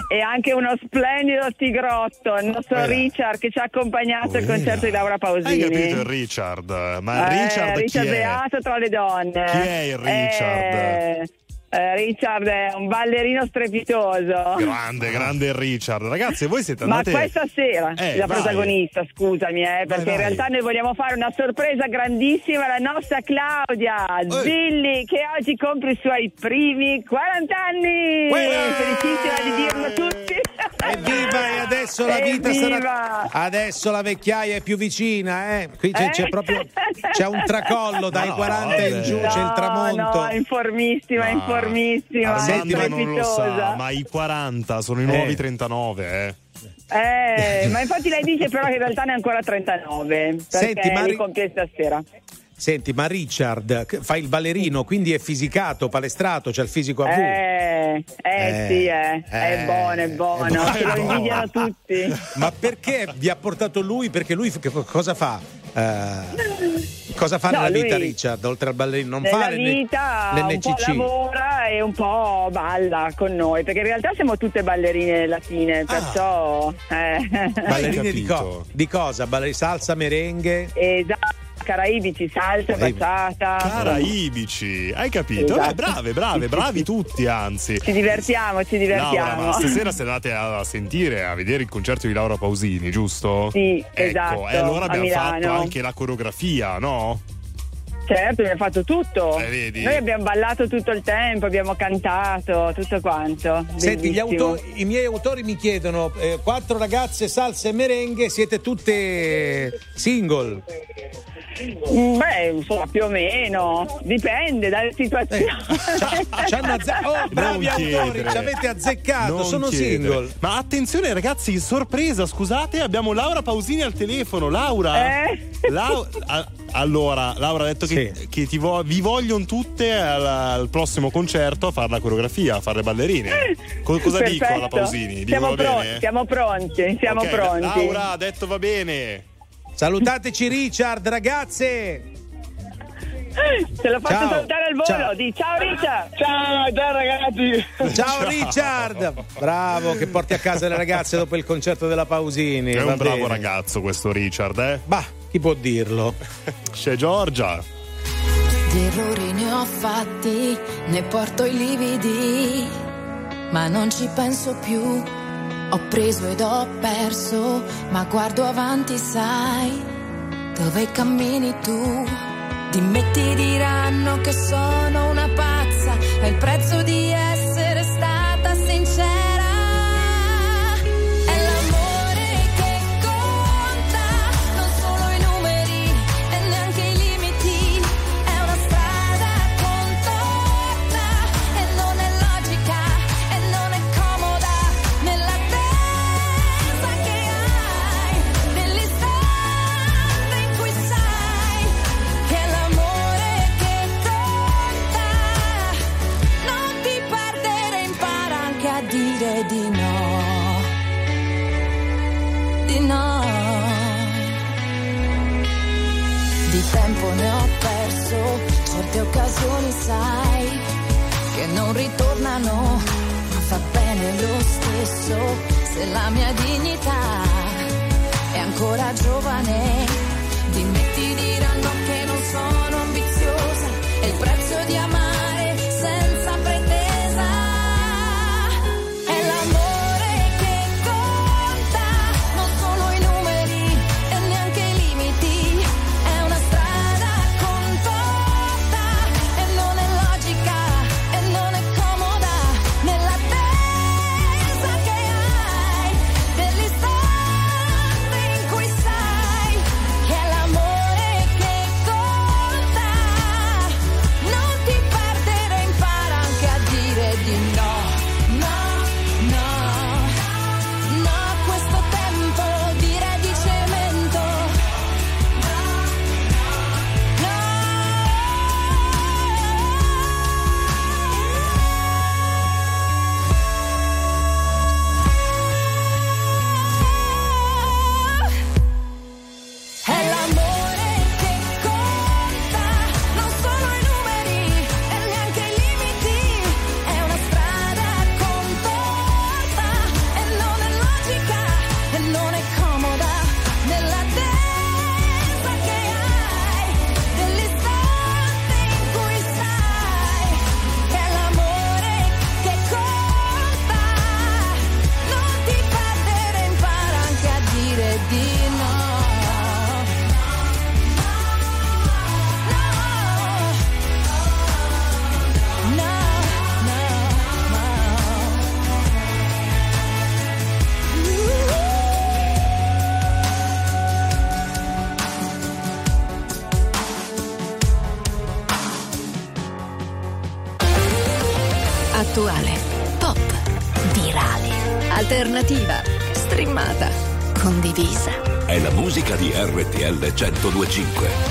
e anche uno splendido tigrotto, il nostro Eh. Richard che ci ha accompagnato al Quella. concerto di Laura Pausini. Hai capito il Richard? Ma Eh, Richard chi Richard è? Beato tra le donne. Chi è il Richard? Eh, Eh, Richard è un ballerino strepitoso. Grande, grande Richard. Ragazzi, voi siete Ma andate. questa sera, Eh, la vai. protagonista, scusami, eh, perché vai. in realtà noi vogliamo fare una sorpresa grandissima alla nostra Claudia Zilli, che oggi compie i suoi primi 40 anni. Felicissima di dirlo a tutti. Evviva e adesso la vita Evviva! sarà adesso la vecchiaia è più vicina eh? qui c'è, Eh? c'è proprio c'è un tracollo dai No, 40 in giù c'è il No, tramonto No, è informissima, è informissima. Armando è non lo sa, ma i 40 sono i Eh. nuovi 39, eh. Eh, ma infatti lei dice però che in realtà ne ha ancora 39 perché Senti, Mari- li compie stasera. senti ma Richard fa il ballerino quindi è fisicato palestrato c'ha il fisico a V Eh, eh, Eh, sì, eh. eh, è buono, è buono, è ce lo invidiano tutti. ma perché vi ha portato lui perché lui che co- cosa fa Eh, cosa fa No, nella lui- vita Richard? Oltre al ballerino non fa l'N- vita un po' l'NCC lavora e un po' balla con noi, perché in realtà siamo tutte ballerine latine, perciò... eh. ballerine di, co- di cosa? Balleri- salsa merengue? Esatto, caraibici, salsa, Caraibi- baciata. Caraibici, hai capito? Esatto. Eh, brave, brave, bravi tutti, anzi. Ci divertiamo, ci divertiamo. Laura, stasera siete andate a sentire, a vedere il concerto di Laura Pausini, giusto? Sì, ecco, esatto, E allora abbiamo fatto anche la coreografia, no? Certo, abbiamo fatto tutto. Eh, vedi? Noi abbiamo ballato tutto il tempo, abbiamo cantato, tutto quanto. Senti, autori- i miei autori mi chiedono: eh, quattro ragazze, salsa e merengue, siete tutte single? Beh, insomma, più o meno. Dipende dalle situazioni. Ci hanno azze- oh, bravi Non autori, chiedere. ci avete azzeccato, Non sono chiedere. single. Ma attenzione ragazzi, sorpresa, scusate, abbiamo Laura Pausini al telefono. Laura? Eh? Lau- a- allora, Laura ha detto che, che ti vo- vi vogliono tutte al, al prossimo concerto a fare la coreografia, a fare le ballerine. Co- cosa dico alla Perfetto. Pausini? Dico Siamo, va pro- bene? siamo pronti, siamo Ok, pronti. Laura ha detto va bene. Salutateci Richard, ragazze. Te lo faccio Ciao. saltare al volo. Ciao. Di ciao Richard. Ciao, ciao ragazzi. Ciao, Richard. Bravo che porti a casa le ragazze dopo il concerto della Pausini. È va un bravo bene. ragazzo questo Richard, eh? Bah, chi può dirlo? C'è Giorgia. Di errori ne ho fatti, ne porto i lividi, ma non ci penso più. Ho preso ed ho perso, ma guardo avanti, sai, dove cammini tu. Di me ti diranno che sono una pazza, è il prezzo non ritornano, ma fa bene lo stesso se la mia dignità è ancora giovane. Di me ti diranno che non sono ambiziosa, è il prezzo di amare 1025.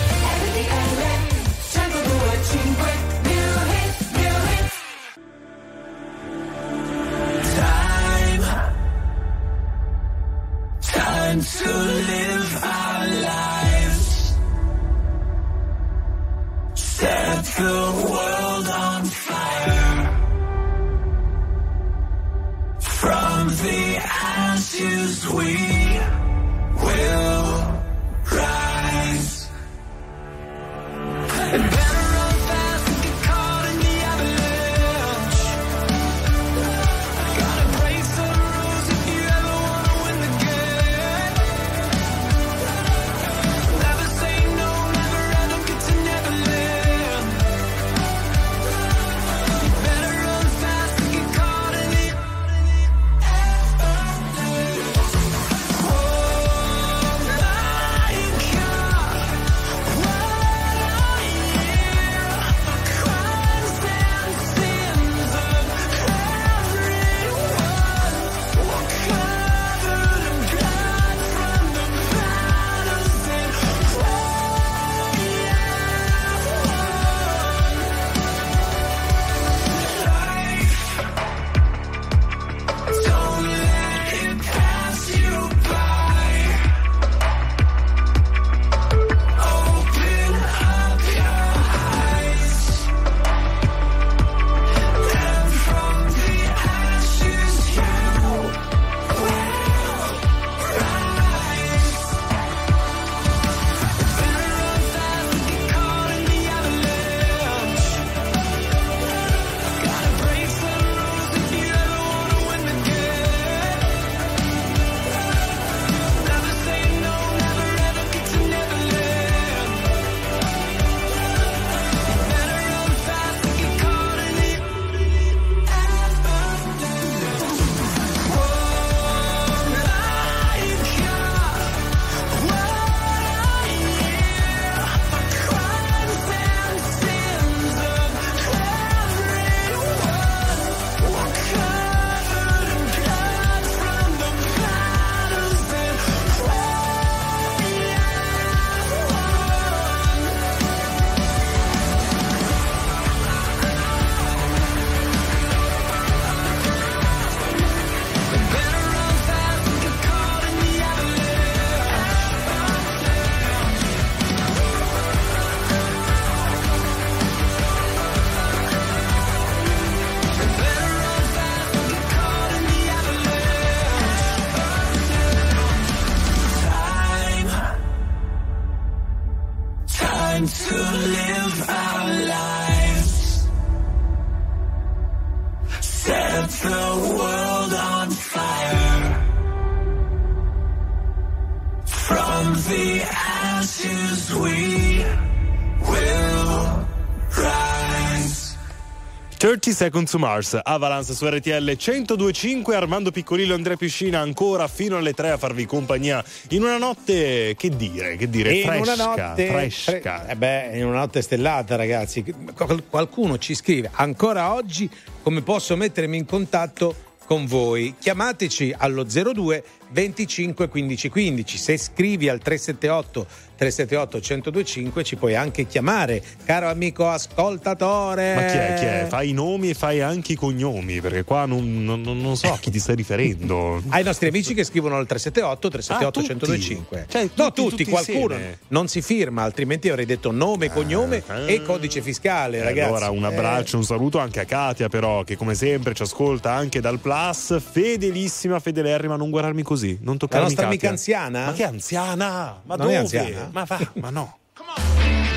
Seconds to Mars, Avalance su RTL 1025, Armando Piccolillo e Andrea Piscina ancora fino alle 3 a farvi compagnia in una notte, che dire, che dire, in fresca, una notte fresca. fre- eh beh, in una notte stellata, ragazzi. Qual- Qualcuno ci scrive ancora oggi come posso mettermi in contatto con voi. Chiamateci allo 02 25 15 15. Se scrivi al 378 378 1025 ci puoi anche chiamare, caro amico ascoltatore. Ma chi è? Chi è? Fai i nomi e fai anche i cognomi, perché qua non, non- non- so a chi ti stai riferendo. Ai nostri amici che scrivono al 378 378 Ah, tutti? 1025. Cioè, no, tutti, tutti, qualcuno insieme? non si firma, altrimenti avrei detto nome, cognome e codice fiscale, E ragazzi. Allora un Eh, abbraccio, un saluto anche a Katia però che come sempre ci ascolta anche dal Plus, fedelissima, fedelerrima, non guardarmi così, non toccarmi La nostra amica anziana? Ma che anziana? Ma Non è dove? anziana? Ma va, ma no. stole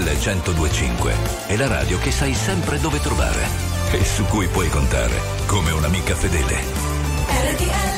102.5 è la radio che sai sempre dove trovare e su cui puoi contare come un'amica fedele. RTL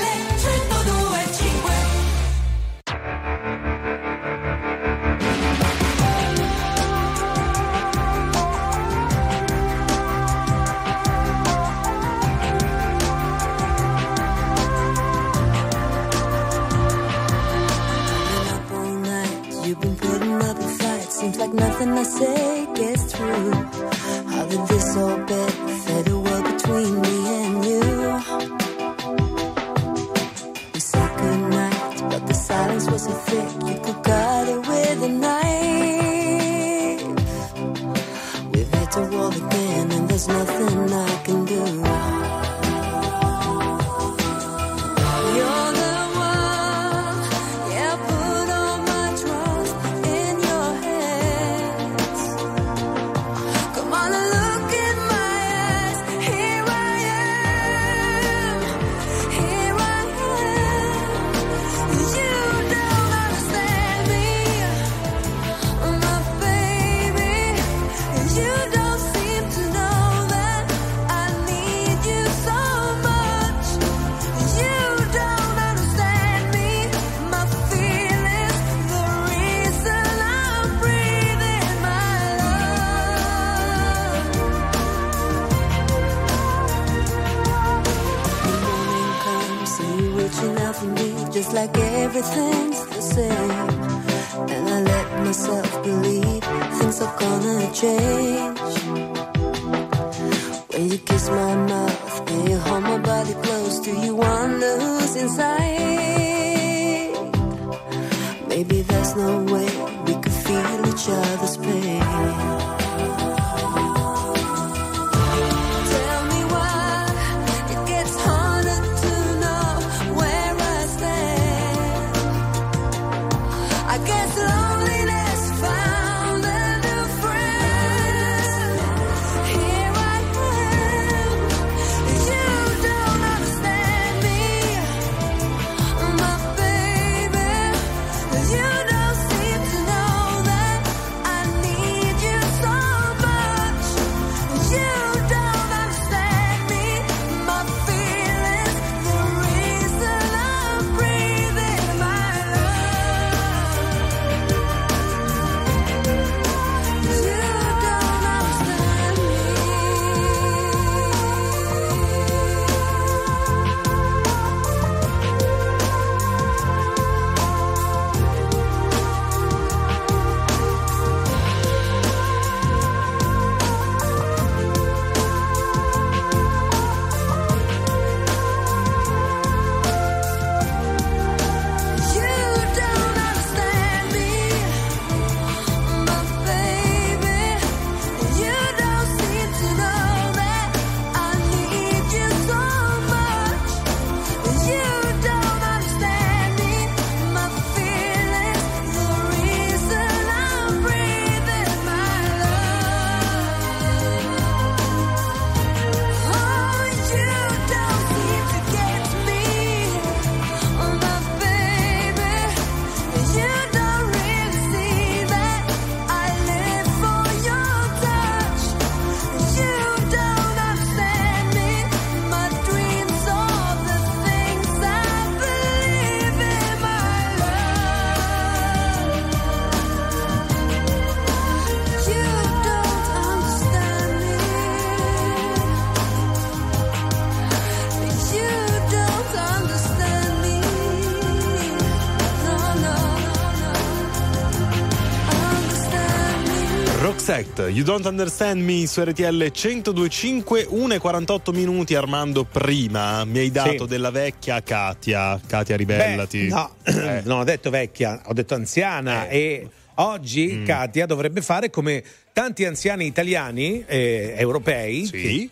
You Don't Understand Me su RTL 1025, 1,48 minuti. Armando, prima mi hai dato sì. della vecchia Katia. Katia, ribellati. Beh, no, eh. non ho detto vecchia, ho detto anziana. Eh. E oggi mm. Katia dovrebbe fare come tanti anziani italiani, eh, europei, sì. che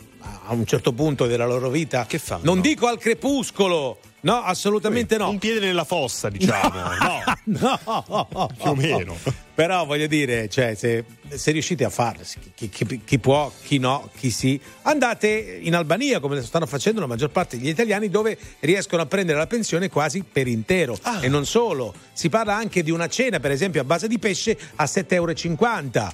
a un certo punto della loro vita, non dico al crepuscolo No, assolutamente no. Un piede nella fossa, diciamo. No, no, più o meno. Però voglio dire, cioè, se, se riuscite a farlo, chi, chi- chi può, chi no, chi sì, andate in Albania come stanno facendo la maggior parte degli italiani dove riescono a prendere la pensione quasi per intero. Ah. E non solo, si parla anche di una cena, per esempio, a base di pesce a 7,50 euro.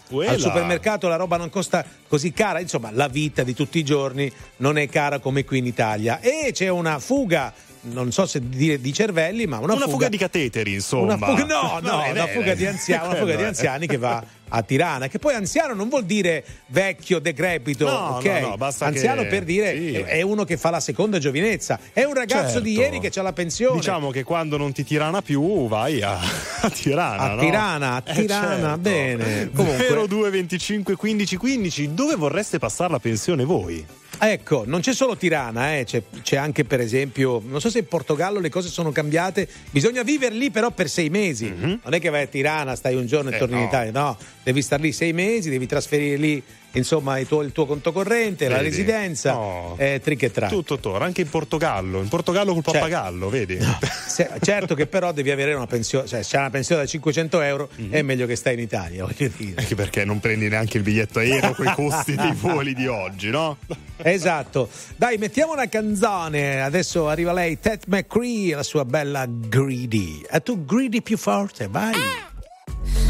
Uela. Al supermercato la roba non costa così cara, insomma la vita di tutti i giorni non è cara come qui in Italia. E c'è una fuga. Non so se dire di cervelli, ma una, Una fuga di cateteri, insomma. una fuga, no, no, è una fuga di anziani, una fuga di anziani che va a Tirana. Che poi anziano non vuol dire vecchio, decrepito, No, ok? no, no, basta anziano che- per dire sì. è- uno che fa la seconda giovinezza. È un ragazzo Certo. di ieri che ha la pensione. Diciamo che quando non ti tirana più, vai a, a Tirana. A no? Tirana, a Eh, Tirana, certo. bene. Comunque- 02 25 15 15, dove vorreste passare la pensione voi? Ecco, non c'è solo Tirana, eh, c'è, c'è anche per esempio, non so se in Portogallo le cose sono cambiate, bisogna vivere lì però per sei mesi, non è che vai a Tirana, stai un giorno e. Eh, torni in no. Italia, no, devi star lì sei mesi, devi trasferire lì insomma il tuo, il tuo conto corrente, la Vedi? residenza, No. eh, trick e track. Tutto torna, anche in Portogallo. In Portogallo col Certo. pappagallo, vedi? Se- certo che però devi avere una pensione, cioè se c'è una pensione da 500 euro Mhm. è meglio che stai in Italia, voglio dire. Anche perché non prendi neanche il biglietto aereo con i costi dei voli di oggi, no? Esatto. Dai, mettiamo una canzone. Adesso arriva lei, Ted McCree, e la sua bella Greedy. E tu Greedy più forte, vai.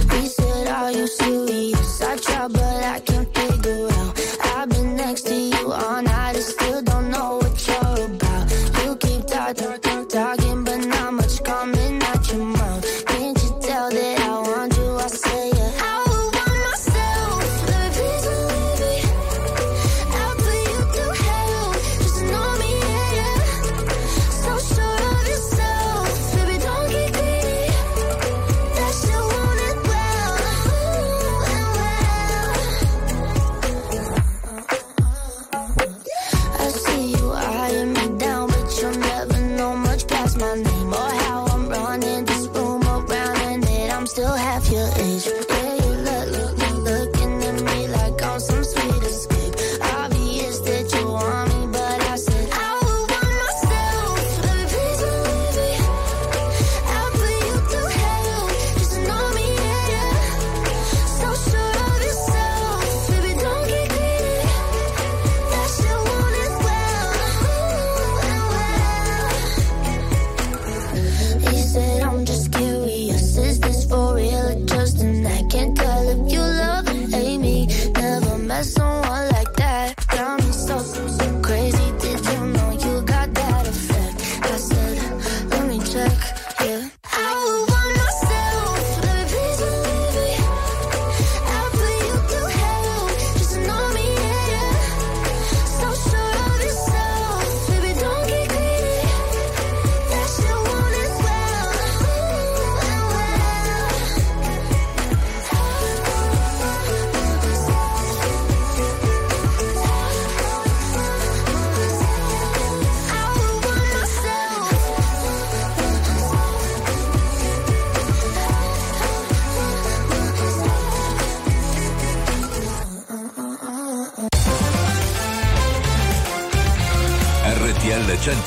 Said, Are you serious? I try, but I can't figure out. I've been next to you all night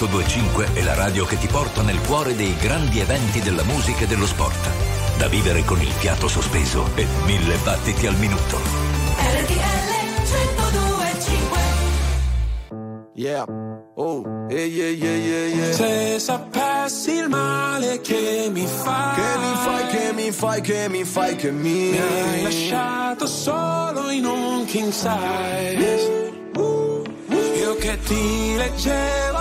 1025 è la radio che ti porta nel cuore dei grandi eventi della musica e dello sport. Da vivere con il fiato sospeso e mille battiti al minuto. RTL 1025 Yeah. Oh, yeah, yeah, yeah, yeah, yeah. Se sapessi il male che mi fai Che mi fai, che mi fai, che mi fai, che mi Mi hai lasciato solo in un king size Io che ti leggevo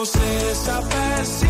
Wow, se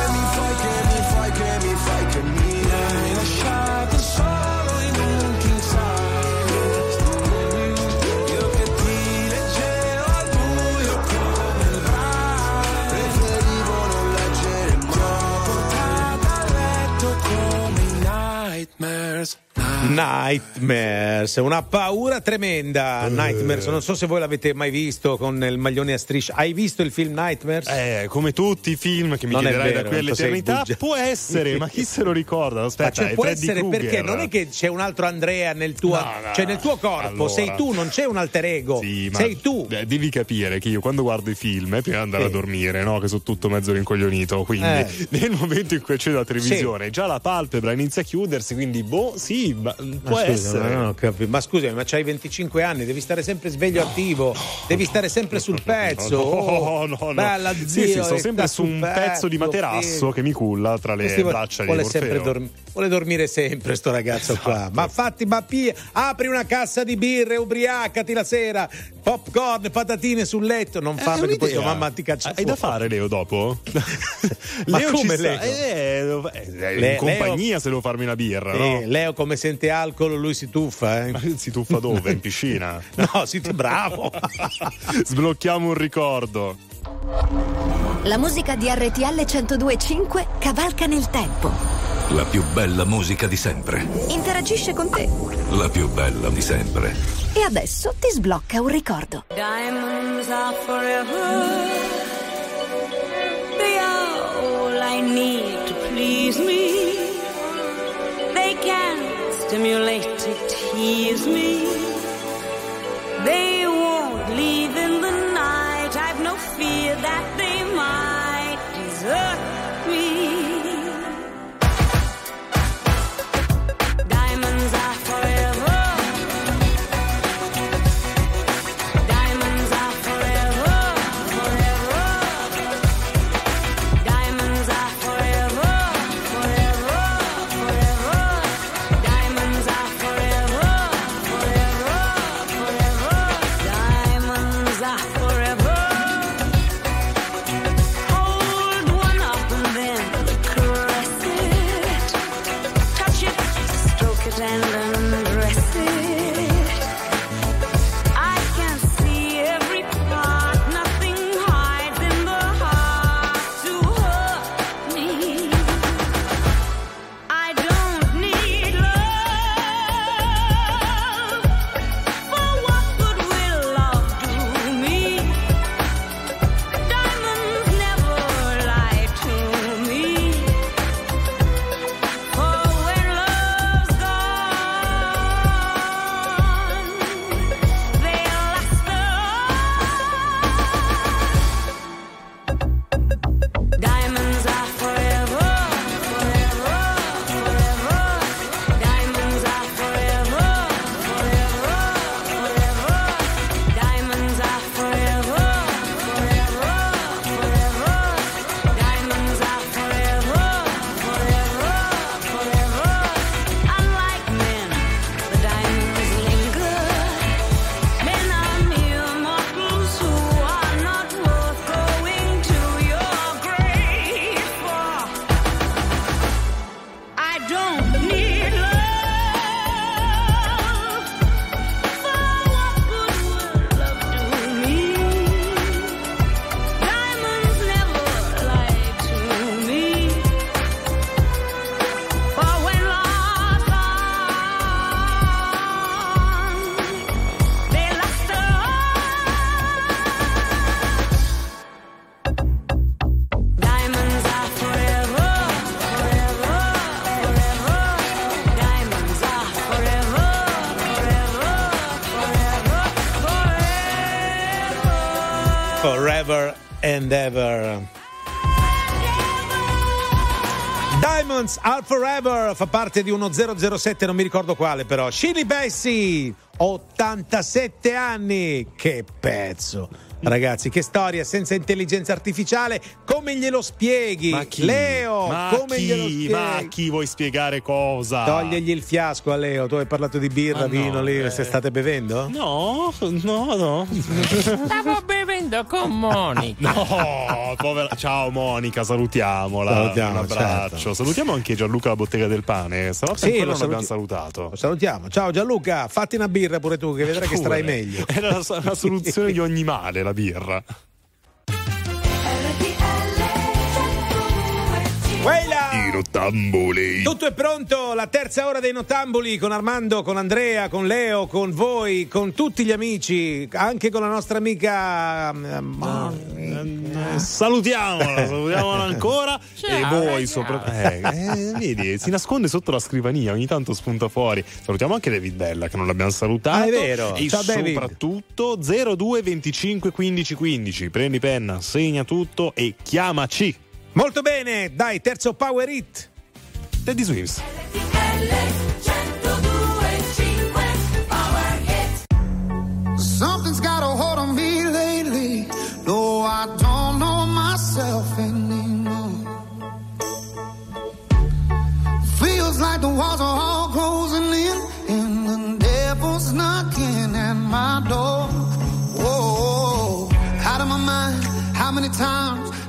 nightmares una paura tremenda. Nightmares, non so se voi l'avete mai visto con il maglione a striscia. Hai visto il film Nightmares? Eh, come tutti i film che mi Non chiederai vero, da qui all'eternità, può essere, ma chi se lo ricorda? Ma Aspetta, cioè, può Freddy essere Krueger. perché non è che c'è un altro Andrea nel tuo, No, no, cioè nel tuo corpo, allora. sei tu, non c'è un alter ego. Sì, sei tu. eh, devi capire che io quando guardo i film, eh, prima di andare Sì. a dormire, no? Che sono tutto mezzo rincoglionito. Quindi Eh. nel momento in cui c'è la televisione, già la palpebra inizia a chiudersi. Quindi, boh, sì, ma, può Ma scusa, essere. ma, no, ma scusami, ma c'hai 25 anni, devi stare sempre sveglio attivo, devi stare sempre sul pezzo. No, oh, no, no. Bella Sì, zio, sì, sto e sempre su un sul pezzo di materasso figlio. che mi culla tra le Questi vuole- braccia vuole di sempre Orfeo. dormi- vuole dormire sempre sto ragazzo qua. Esatto. Ma fatti, ma pia- apri una cassa di birre, ubriacati la sera, popcorn, patatine sul letto, non Eh, fa perché poi tua mamma ti caccia Hai da fare Leo dopo? Ma Leo come ci sta- Leo? Eh, eh, in Leo- compagnia se devo farmi una birra, Sì, no? Leo come sente alcol lui si tuffa eh? Si tuffa dove? In piscina? no si bravo Sblocchiamo un ricordo. La musica di RTL 1025 cavalca nel tempo. La più bella musica di sempre. Interagisce con te. La più bella di sempre. E adesso ti sblocca un ricordo. Diamonds are forever. They are all I need to please me. Stimulate to tease me. And Ever. Diamonds are forever fa parte di uno 007, non mi ricordo quale però. Shirley Bassey, 87 anni. Che pezzo. Ragazzi, che storia senza intelligenza artificiale, come glielo spieghi? Ma Ma come chi? Ma chi vuoi spiegare cosa? Togligli il fiasco a Leo, tu hai parlato di birra, Ah, no, vino lì, eh. se state bevendo? No, no, no. Stavo bevendo con Monica. No, povera. Ciao Monica, salutiamola. Salutiamo, Un abbraccio. certo. Salutiamo anche Gianluca la bottega del pane. Stavolta Sì, ancora lo non l'abbiamo saluti- salutato. Lo salutiamo. Ciao Gianluca, fatti una birra pure tu, che vedrai che starai Pure. meglio. Era la, la soluzione di ogni male, la birra. Quella! I nottamboli. Tutto è pronto, la terza ora dei nottamboli con Armando, con Andrea, con Leo, con voi, con tutti gli amici, anche con la nostra amica eh, Monica. Salutiamola, salutiamola ancora. Ciao, e voi ciao. sopra. Eh, eh, vedi, si nasconde sotto la scrivania, ogni tanto spunta fuori. Salutiamo anche David Bella, che non l'abbiamo salutato. Ah, è vero. E Ciao, David. soprattutto 02 25 15 15. Prendi penna, segna tutto e chiamaci. Molto bene, dai, terzo power hit. Teddy Swims. Something's got a hold on me lately. No, I don't know myself anymore. Feels like the walls are all closing in, and the devil's knocking at my door. Whoa, out of my mind. How many times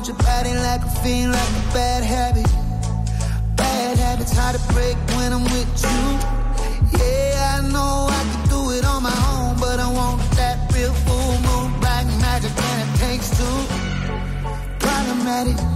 Want your body like a fiend, like a bad habit. Bad habits hard to break when I'm with you. Yeah, I know I can do it on my own, but I want that real full moon, black magic, and it takes two. Problematic.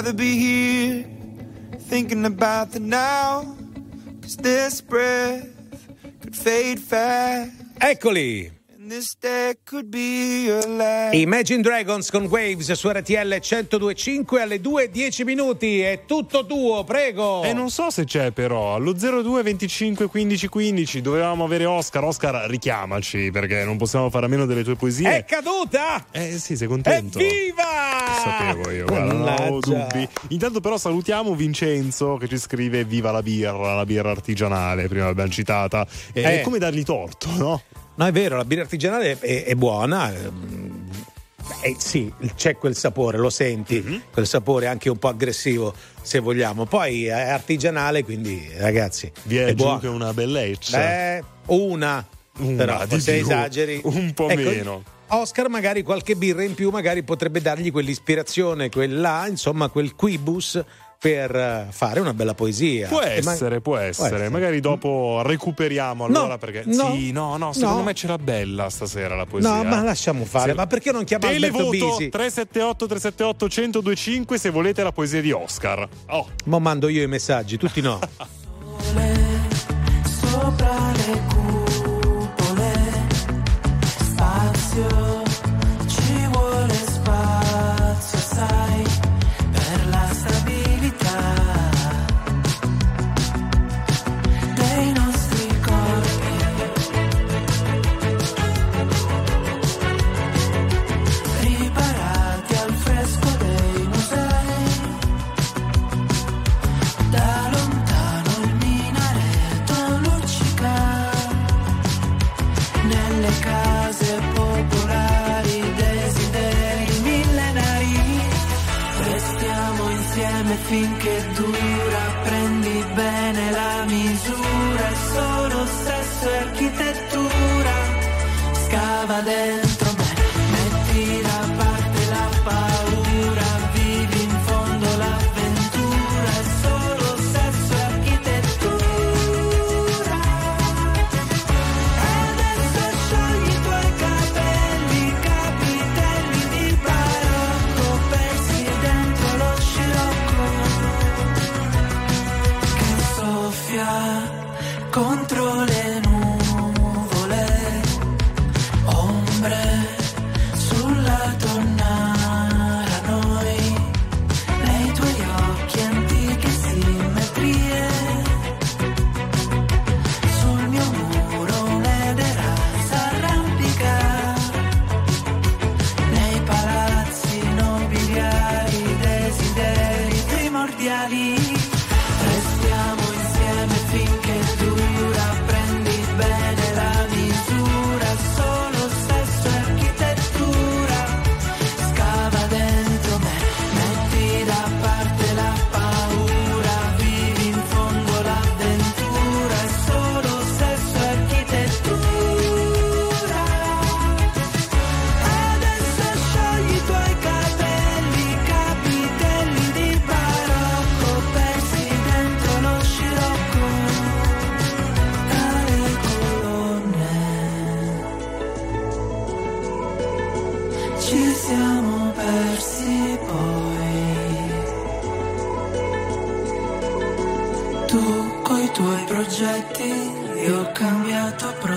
Rather be here, thinking about the now. Cause this breath could fade fast. Eccoli! And this day could be your last. Imagine Dragons con Waves su RTL 1025 alle 2.10 minuti. È tutto tuo, prego. E non so se c'è però, allo 02 25 15 15 dovevamo avere Oscar. Oscar, richiamaci perché non possiamo fare a meno delle tue poesie. È caduta! Eh sì, sei contento? Evviva! Sapevo io, guarda, non Mannaggia. dubbi. Intanto però salutiamo Vincenzo che ci scrive viva la birra, la birra artigianale, prima l'abbiamo citata. E Eh. è come dargli torto, no? No, è vero, la birra artigianale è, è buona. Eh, sì, c'è quel sapore, lo senti, Mhm. quel sapore anche un po' aggressivo se vogliamo. Poi è artigianale, quindi ragazzi, Vi è è giù buono. che una bellezza. Beh, una, Una, però di se più. esageri. Un po' Ecco, meno. Oscar magari qualche birra in più magari potrebbe dargli quell'ispirazione, quella, insomma, quel quibus per eh, fare una bella poesia. Può E ma- essere, può essere. Magari dopo recuperiamo allora No, perché. no, sì, no, no, secondo no. me c'era bella stasera la poesia. No, ma lasciamo fare. Sì. Ma perché non chiama Alberto Televoto Bisi? 378 378 1025 se volete la poesia di Oscar. Oh. Mo mando io i messaggi, tutti no. sopra le cupole spazio then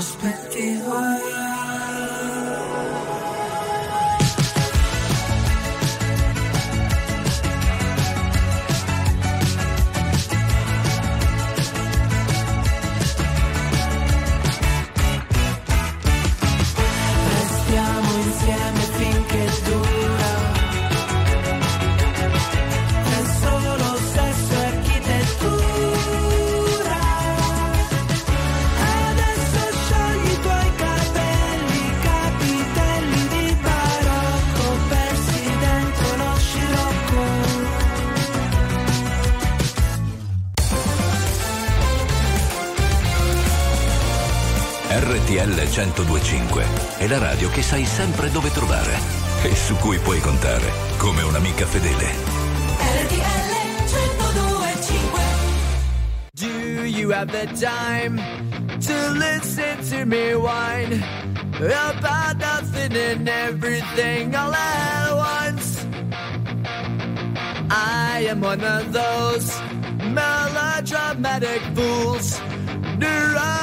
spent 1025 è la radio che sai sempre dove trovare e su cui puoi contare come un'amica fedele. RTL 1025 Do you have the time to listen to me whine about nothing and everything all at once? I am one of those melodramatic fools, neurotic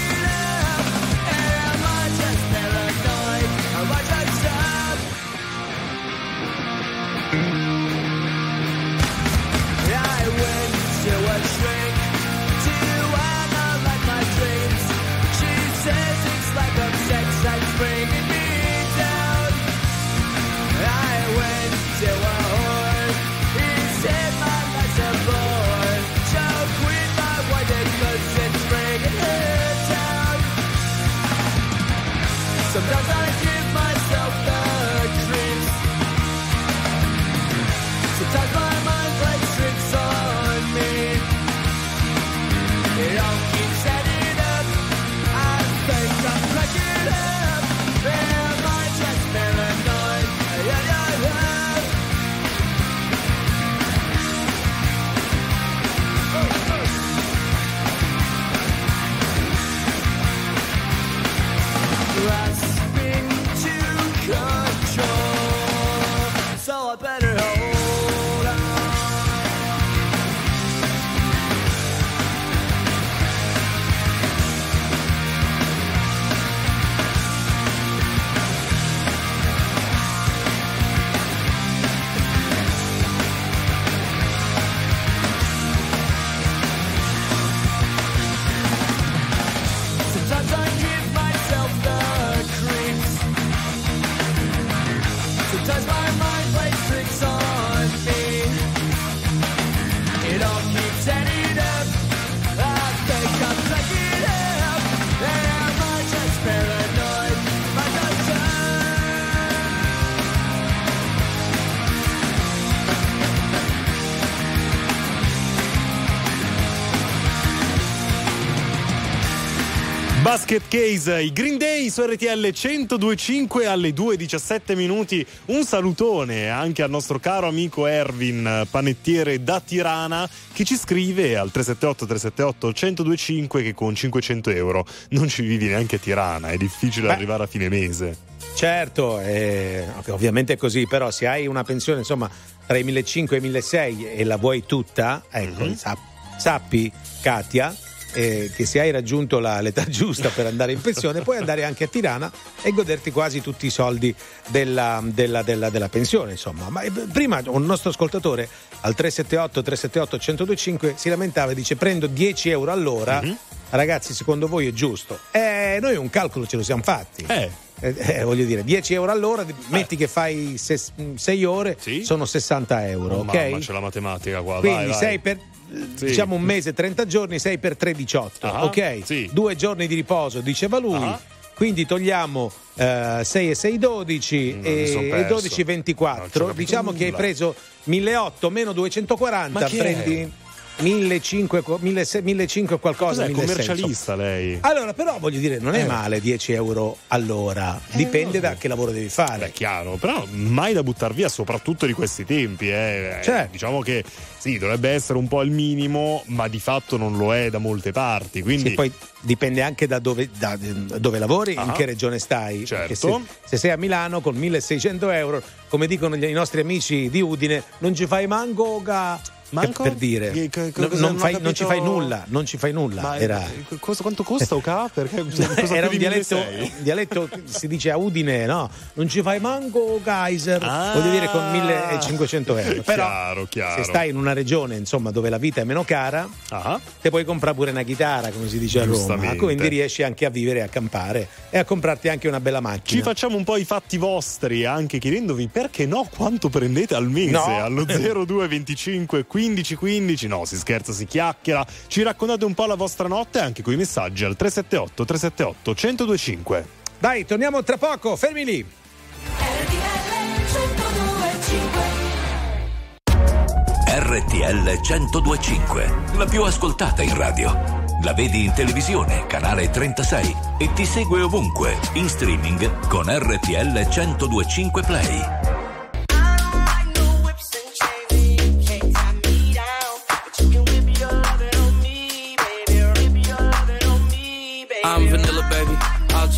Basket Case, i Green Day su RTL 1025 alle 2.17 minuti. Un salutone anche al nostro caro amico Ervin, panettiere da Tirana, che ci scrive al 378 378 1025 che con 500 euro non ci vivi neanche a Tirana, è difficile Beh. arrivare a fine mese. Certo, eh, ovviamente è così, però se hai una pensione insomma tra i 1.500 e i 1.600 e la vuoi tutta, ecco, Mhm. sap- sappi Katia eh, che se hai raggiunto la- l'età giusta per andare in pensione puoi andare anche a Tirana e goderti quasi tutti i soldi della, della- della- della pensione insomma. Ma eh, prima un nostro ascoltatore al 378 378 1025 si lamentava e dice prendo 10 euro all'ora, Mhm. ragazzi secondo voi è giusto? Eh, noi un calcolo ce lo siamo fatti. Eh. Eh, eh, voglio dire, 10 euro all'ora, metti che fai 6 ore, sono 60 euro, Oh, ok? mamma, c'è la matematica qua. Quindi vai, vai. 6 per Sì. diciamo un mese, 30 giorni, 6 per 3, 18, Ah, ok? sì. Due giorni di riposo, diceva lui. Ah. Quindi togliamo 6 e 6 12 Mm, son e, perso. 12 Non ci ho 24. capito Diciamo che hai nulla. preso 1800 meno 240, Ma chi è? prendi 1500 1500 qualcosa, Cos'è, 1600. commercialista lei? Allora, però voglio dire, non è Eh. male 10 euro all'ora, dipende da che lavoro devi fare. Beh, chiaro, però mai da buttare via, soprattutto di questi tempi. Eh. Eh, Certo. Diciamo che sì, dovrebbe essere un po' il minimo, ma di fatto non lo è da molte parti. Quindi Sì, poi dipende anche da dove, da- dove lavori, Ah. in che regione stai. Certo. Se, se sei a Milano con 1600 euro, come dicono gli- i nostri amici di Udine, non ci fai manco ga- Manco? per dire. Che- che- No- cosa- non, fai- non ci fai nulla, non ci fai nulla. Ma Era, eh, cosa- quanto costa Oca? Perché cosa era un dialetto, 1600? un dialetto che si dice a Udine, no? Non ci fai manco Kaiser, Ah. voglio dire con 1500 euro. Però Chiaro, chiaro. se stai in una regione insomma dove la vita è meno cara, Ah. te puoi comprare pure una chitarra, come si dice a Roma. Quindi riesci anche a vivere a campare e a comprarti anche una bella Ci macchina. facciamo un po' i fatti vostri, anche chiedendovi perché no, quanto prendete al mese? No. Allo 0225 15 15. No, si scherza, si chiacchiera. Ci raccontate un po' la vostra notte anche con i messaggi al 378 378 1025. Dai, torniamo tra poco, fermi lì. RTL 1025, la più ascoltata in radio. La vedi in televisione, canale 36 e ti segue ovunque, in streaming con RTL 1025 Play.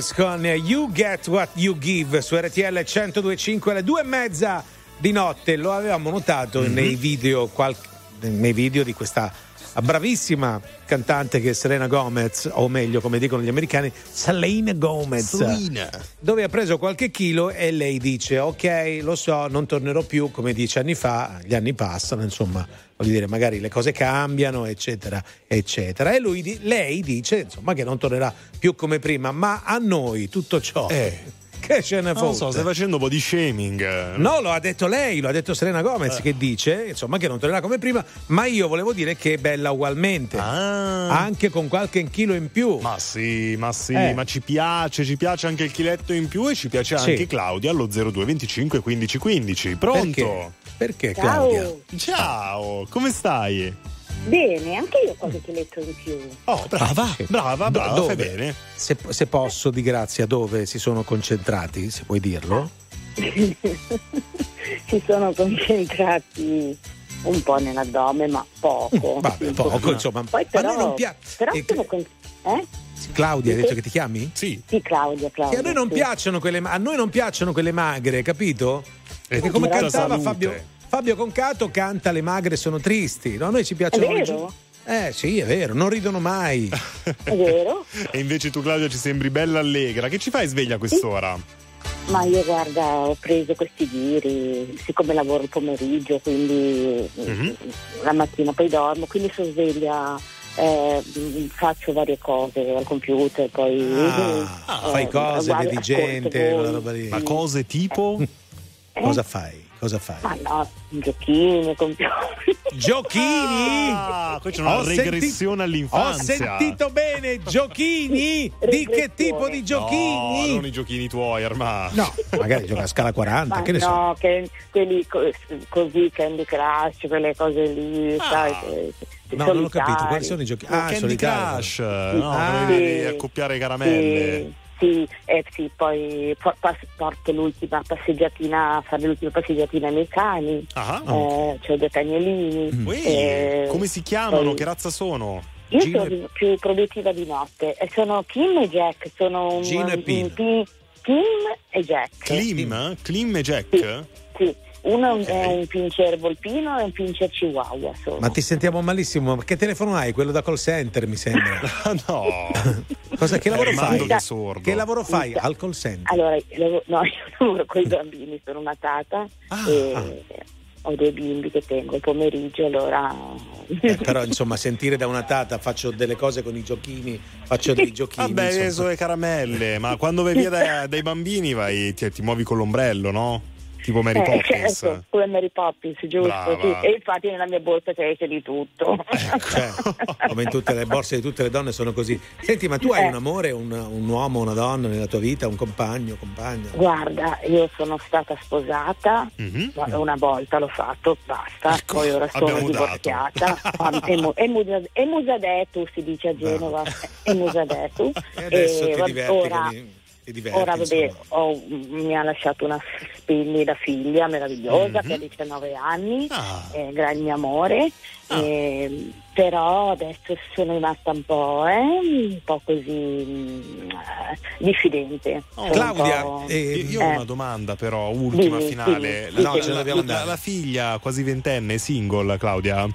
Radicals con You Get What You Give su RTL 1025 alle due e mezza di notte. Lo avevamo notato Mhm. nei video, qual- nei video di questa bravissima cantante che è Selena Gomez, o meglio, come dicono gli americani, Selena Gomez. Selena. Dove ha preso qualche chilo e lei dice: Ok, lo so, non tornerò più come dieci anni fa, gli anni passano, insomma, voglio dire, magari le cose cambiano, eccetera, eccetera. E lui, lei dice insomma che non tornerà più come prima, ma a noi tutto ciò. Eh. Che ce ne Non lo so, stai facendo un po' di shaming. No, lo ha detto lei, lo ha detto Serena Gomez Eh. che dice, insomma, che non tornerà come prima, ma io volevo dire che è bella ugualmente. Anche con qualche chilo in più. Ah. Ma sì, ma sì, Eh. ma ci piace, ci piace anche il chiletto in più e ci piace Sì. anche Claudia allo 0225 15 15. Pronto? Perché, Ciao. Claudia? Ciao, come stai? Bene, anche io ho qualche chiletto in più. Oh, brava, brava, brava, Dove? fai bene. Se, se posso, di grazia, dove si sono concentrati, se puoi dirlo? si sono concentrati un po' nell'addome, ma poco. Mm, Vabbè, Sì, poco, insomma. Poi Ma a però, noi non pia- però eh, sono con- eh? Claudia, hai Sì. detto che ti chiami? Sì. Sì, Claudia, Claudia. a noi non sì. piacciono quelle, a noi non piacciono quelle magre, capito? Perché come cantava. Fabio, Fabio Concato canta le magre sono tristi, no? A noi ci piacciono È vero? Eh sì, è vero, non ridono mai. È vero? E invece tu Claudia ci sembri bella allegra. Che ci fai sveglia a quest'ora? Ma io guarda, ho preso questi giri, siccome lavoro il pomeriggio, quindi Mhm. la mattina poi dormo, quindi sono sveglia, eh, faccio varie cose al computer, poi Ah, eh, fai cose, vedi gente, voi. quella roba lì. Ma cose tipo? Cosa fai? Cosa fai? Ma no, giochini, computer. Giochini? Ah, qui c'è una Ho regressione Ho all'infanzia. sentito bene, giochini? Di che tipo di No, giochini? non i giochini tuoi, Armà. No, magari gioca a scala 40, Ma che ne so. no, che quelli co- così, Candy Crush, quelle cose lì, sai, che, No, non ho capito, solitari. quali sono i giochi? Oh, Candy solitari. Crush, no? Ah, Dove devi sì. accoppiare caramelle. Sì, sì, eh, sì, poi porto l'ultima passeggiatina, fare l'ultima passeggiatina ai miei cani, Ah. eh, c'ho due cagnolini. Ui, eh, come si chiamano? poi- Che razza sono? Io Gino sono più produttiva di notte e sono Kim e Jack, sono un, Gino e un- Pin. Pi- Kim e Jack. Klim? Klim e Jack? Sì, uno è un- è un pincher volpino e un pincher chihuahua. Sono. Ma ti sentiamo malissimo. Ma che telefono hai? Quello da call center, mi sembra. no. Cosa, che lavoro fai? che è sordo. Che lavoro fai al call center? Allora, io- no, io lavoro con i bambini, sono una tata Ah. e ho dei bimbi che tengo il pomeriggio, allora... Eh, però insomma sentire da una tata faccio delle cose con i giochini faccio dei giochini Vabbè, insomma. adesso le caramelle, ma quando vai via dai, dai bambini vai, ti, ti muovi con l'ombrello, no? Tipo Mary Eh, Poppins. certo, come Mary Poppins, giusto? Sì. E infatti nella mia borsa c'è di tutto. Cioè, come in tutte le borse di tutte le donne sono così senti ma tu hai Eh. un amore un, un uomo una donna nella tua vita un compagno compagna Guarda, io sono stata sposata, Mhm. ma una volta l'ho fatto, basta, poi ora sono abbiamo divorziata. Emusa- Emusadetu si dice a Genova, Emusadetu. e adesso E ti va- diverti ora, con i- diverti, ora vabbè, ho- mi ha lasciato una splendida figlia meravigliosa Mhm. che ha 19 anni, Ah. è gran mio amore. e- però adesso sono rimasta un po', eh, un po' così eh, diffidente. Un Claudia, po'- Io, io ho eh. una domanda però, ultima Dimmi, finale. dimmi, La, dimmi. la- la- la- la figlia quasi ventenne, single, Claudia?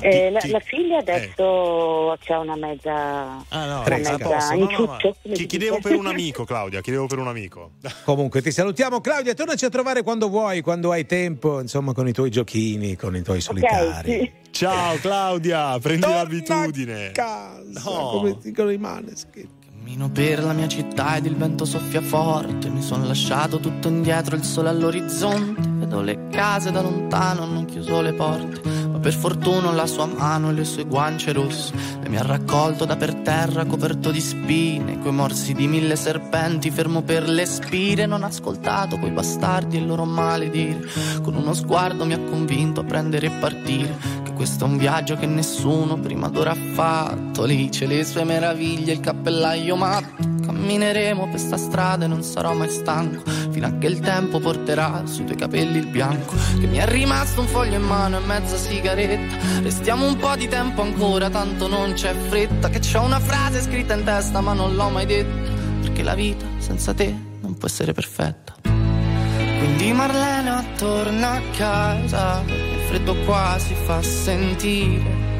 Eh, la, la figlia adesso c'è una mezza, Ah no, una a mezza posto, no, no, inciuccio, come chi- chiedevo per un amico, Claudia, chiedevo per un amico. comunque ti salutiamo Claudia tornaci a trovare quando vuoi quando hai tempo insomma con i tuoi giochini con i tuoi solitari Ciao Claudia, prendi l'abitudine. no. come dicono i maneschi Cammino per la mia città ed il vento soffia forte. Mi sono lasciato tutto indietro, il sole all'orizzonte. Vedo le case da lontano, hanno chiuso le porte. Per fortuna ho la sua mano e le sue guance rosse. E mi ha raccolto da per terra, coperto di spine. Coi morsi di mille serpenti, fermo per le spire. Non ho ascoltato quei bastardi e il loro maledire. Con uno sguardo mi ha convinto a prendere e partire. Che questo è un viaggio che nessuno prima d'ora ha fatto. Lì c'è le sue meraviglie, il cappellaio matto. Cammineremo per sta strada e non sarò mai stanco. Fino a che il tempo porterà sui tuoi capelli il bianco. Che mi è rimasto un foglio in mano e mezza sigaretta. Restiamo un po' di tempo ancora, tanto non c'è fretta. Che c'ho una frase scritta in testa, ma non l'ho mai detta. Perché la vita senza te non può essere perfetta. Quindi Marlena torna a casa, il freddo qua si fa sentire.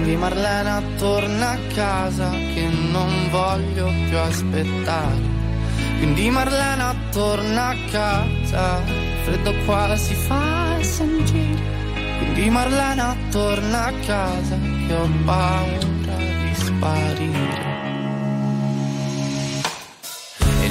Quindi Marlena torna a casa che non voglio più aspettare. Quindi Marlena torna a casa, freddo qua si fa sentire. Quindi Marlena torna a casa che ho paura di sparire.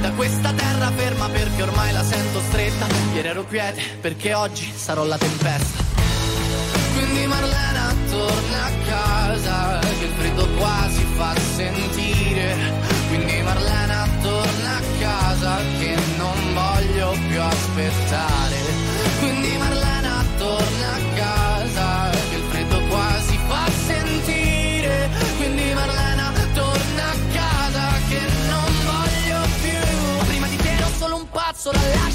da questa terra ferma perché ormai la sento stretta, ieri ero quiete perché oggi sarò la tempesta. Quindi Marlena torna a casa Che il freddo qua si fa sentire. Quindi Marlena torna a casa Che non voglio più aspettare. Quindi Marlena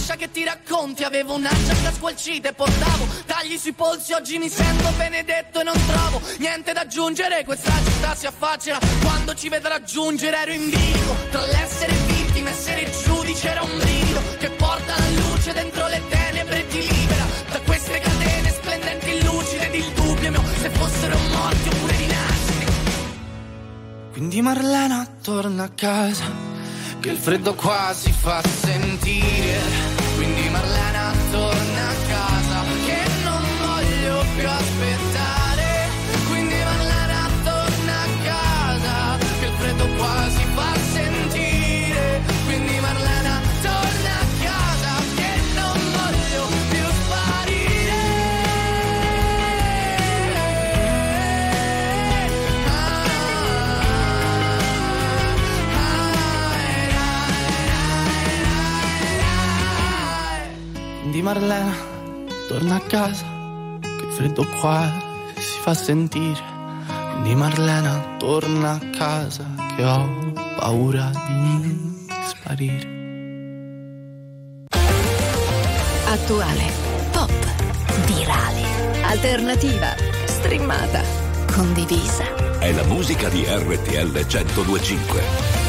lascia che ti racconti Avevo una giacca squalcita e portavo Tagli sui polsi Oggi mi sento benedetto e non trovo Niente da aggiungere Questa città si affaccia Quando ci vedrà giungere ero in bilico Tra l'essere vittima e essere giudice Era un brivido Che porta la luce dentro le tenebre e ti libera. Da queste catene splendenti lucide ed il dubbio mio Se fossero morti oppure rinasciti quindi Marlena torna a casa, che il freddo qua si fa sentire. Quindi Marlena torna Quindi Marlena torna a casa, che il freddo qua si fa sentire. Quindi Marlena torna a casa, che ho paura di sparire. Attuale, pop, virale, alternativa, streamata, condivisa. È la musica di RTL 1025.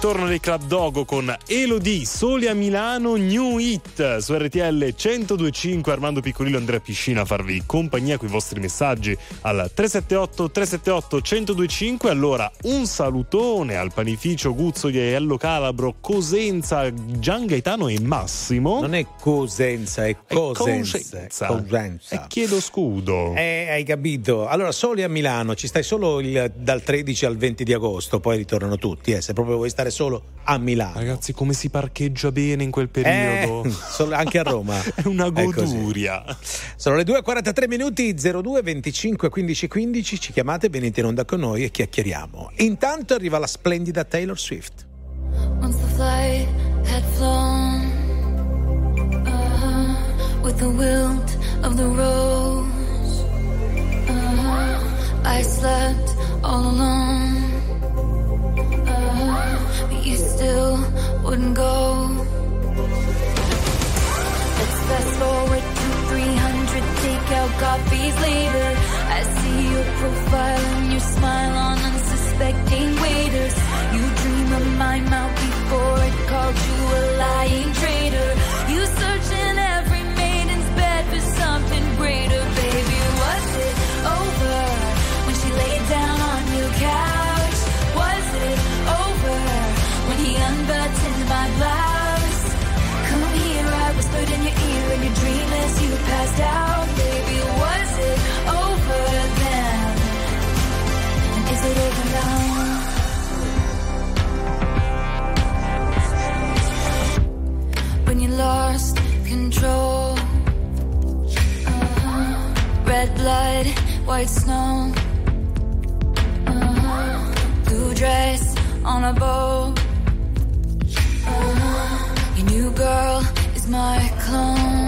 Ritorno dei Club Dogo con Elodie, Soli a Milano, New Hit su RTL 1025. Armando Piccolillo, Andrea Piscina a farvi compagnia con i vostri messaggi al 378 378 1025. Allora, un salutone al panificio Guzzo di Aiello Calabro, Cosenza, Gian Gaetano e Massimo. Non è Cosenza, è Cosenza. Cosenza. Cosenza. E chiedo scudo. Eh, hai capito. Allora, soli a Milano, ci stai solo il- dal 13 al 20 di agosto, poi ritornano tutti, eh, se proprio vuoi stare solo a Milano. Ragazzi, come si parcheggia bene in quel periodo? Eh, solo- anche a Roma. È una È goduria. Sono le 2.43 minuti 02 25 15 15. Ci chiamate, venite in onda con noi e chiacchieriamo. Intanto arriva la splendida Taylor Swift. Once the flight had flown uh-huh, with the wilt of the rose, uh-huh, I slept all alone. But you still wouldn't go. Let's fast forward to 300 takeout coffees later. I see your profile and your smile on unsuspecting waiters. You dream of my mouth before it called you a lying traitor. Baby, was it over then? Is it over now? When you lost control, uh-huh. red blood, white snow, uh-huh. blue dress on a. Uh-huh. Your new girl is my clone.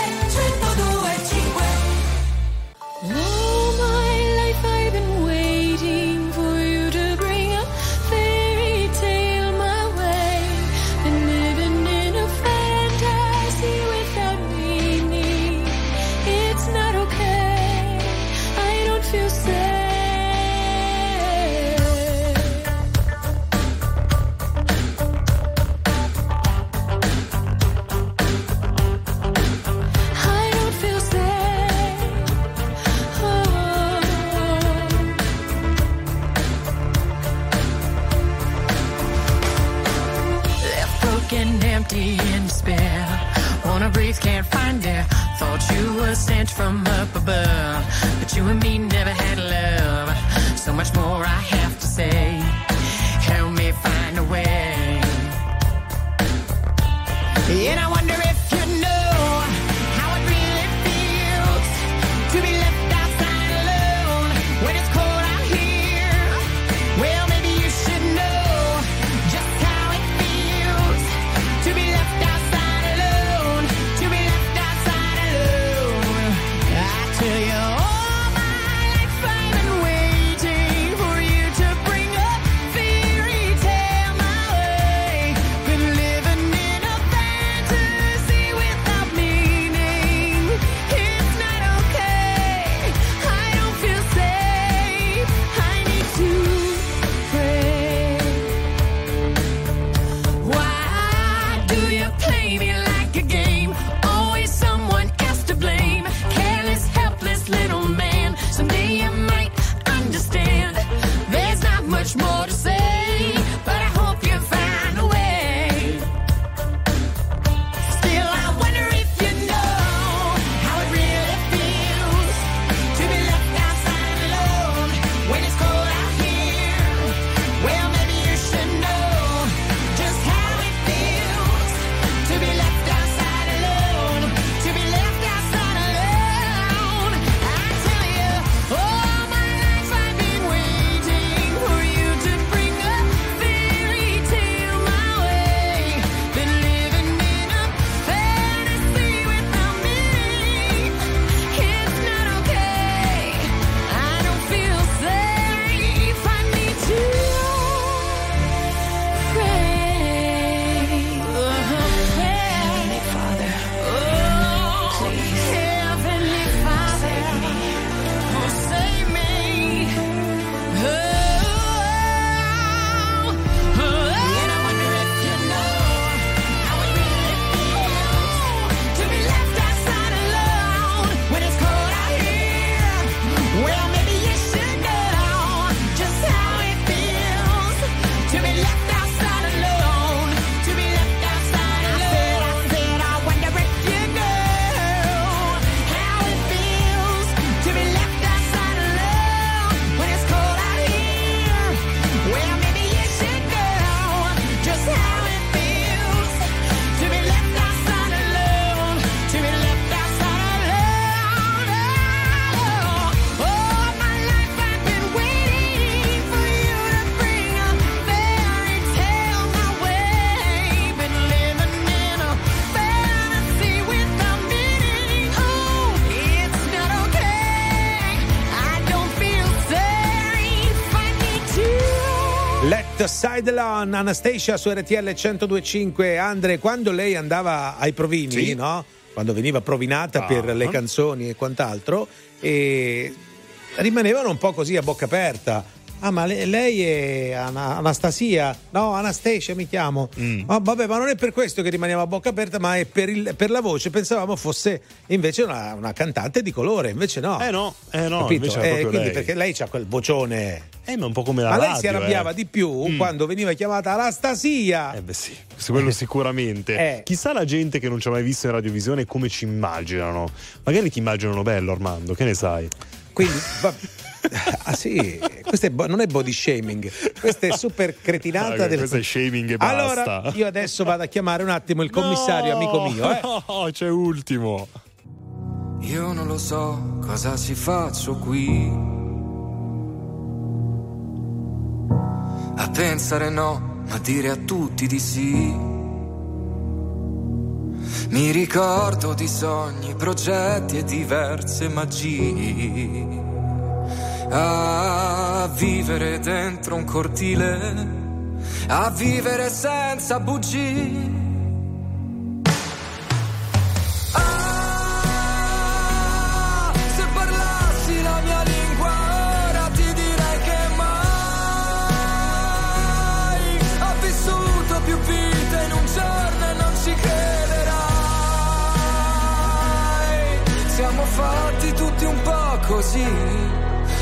Side Alone, Anastasia su RTL 1025. Andre, quando lei andava ai provini, Sì. no? Quando veniva provinata Ah. per le canzoni e quant'altro, e rimanevano un po' così a bocca aperta. Ah, ma le- lei è Ana- Anastasia? No, Anastasia mi chiamo. Mm. Ah, vabbè, ma non è per questo che rimaniamo a bocca aperta, ma è per, il- per la voce. Pensavamo fosse invece una, una cantante di colore, invece no. Eh no, eh no, Capito? Eh, quindi lei. perché lei ha quel vocione. Eh, ma un po' come la Ma lei radio, si arrabbiava eh. di più Mm. quando veniva chiamata Anastasia. Eh beh sì, quello sicuramente. Eh. Chissà la gente che non ci ha mai visto in radiovisione come ci immaginano. Magari ti immaginano bello, Armando, che ne sai? Quindi, va- ah sì, questo è bo- non è body shaming, questa è super cretinata. Ah, del- questo è shaming e allora, basta. io adesso vado a chiamare un attimo il commissario, amico mio. Eh. No, c'è ultimo. Io non lo so cosa ci faccio qui. a pensare no, ma dire a tutti di sì. Mi ricordo di sogni, progetti e diverse magie. A vivere dentro un cortile, a vivere senza bugie. Così,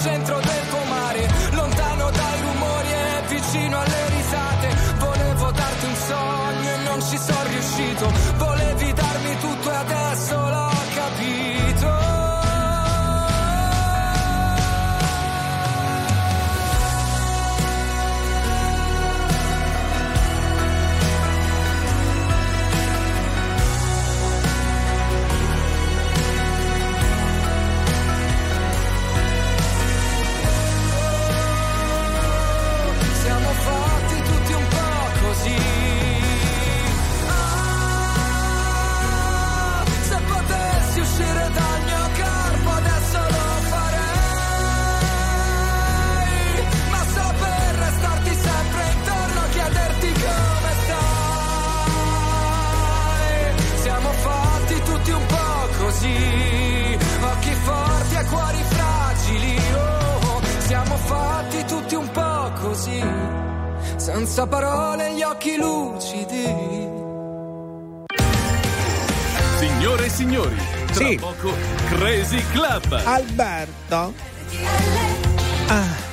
centro del Senza parole, gli occhi lucidi. Signore e signori, tra Sì. poco Crazy Club. Alberto. Ah.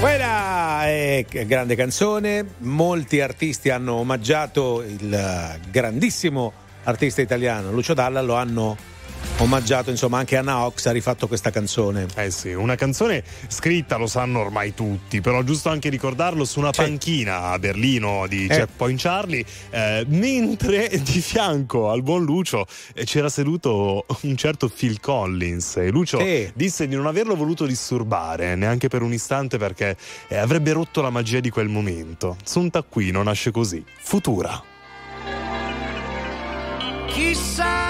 Quella è grande canzone, molti artisti hanno omaggiato il grandissimo artista italiano Lucio Dalla, lo hanno omaggiato, insomma anche Anna Ox ha rifatto questa canzone. Eh sì, una canzone scritta lo sanno ormai tutti, però giusto anche ricordarlo su una panchina a Berlino di Eh. Checkpoint Charlie, eh, mentre di fianco al buon Lucio eh, c'era seduto un certo Phil Collins e Lucio Sì. disse di non averlo voluto disturbare neanche per un istante perché eh, avrebbe rotto la magia di quel momento. Su un taccuino nasce così, Futura. Chissà,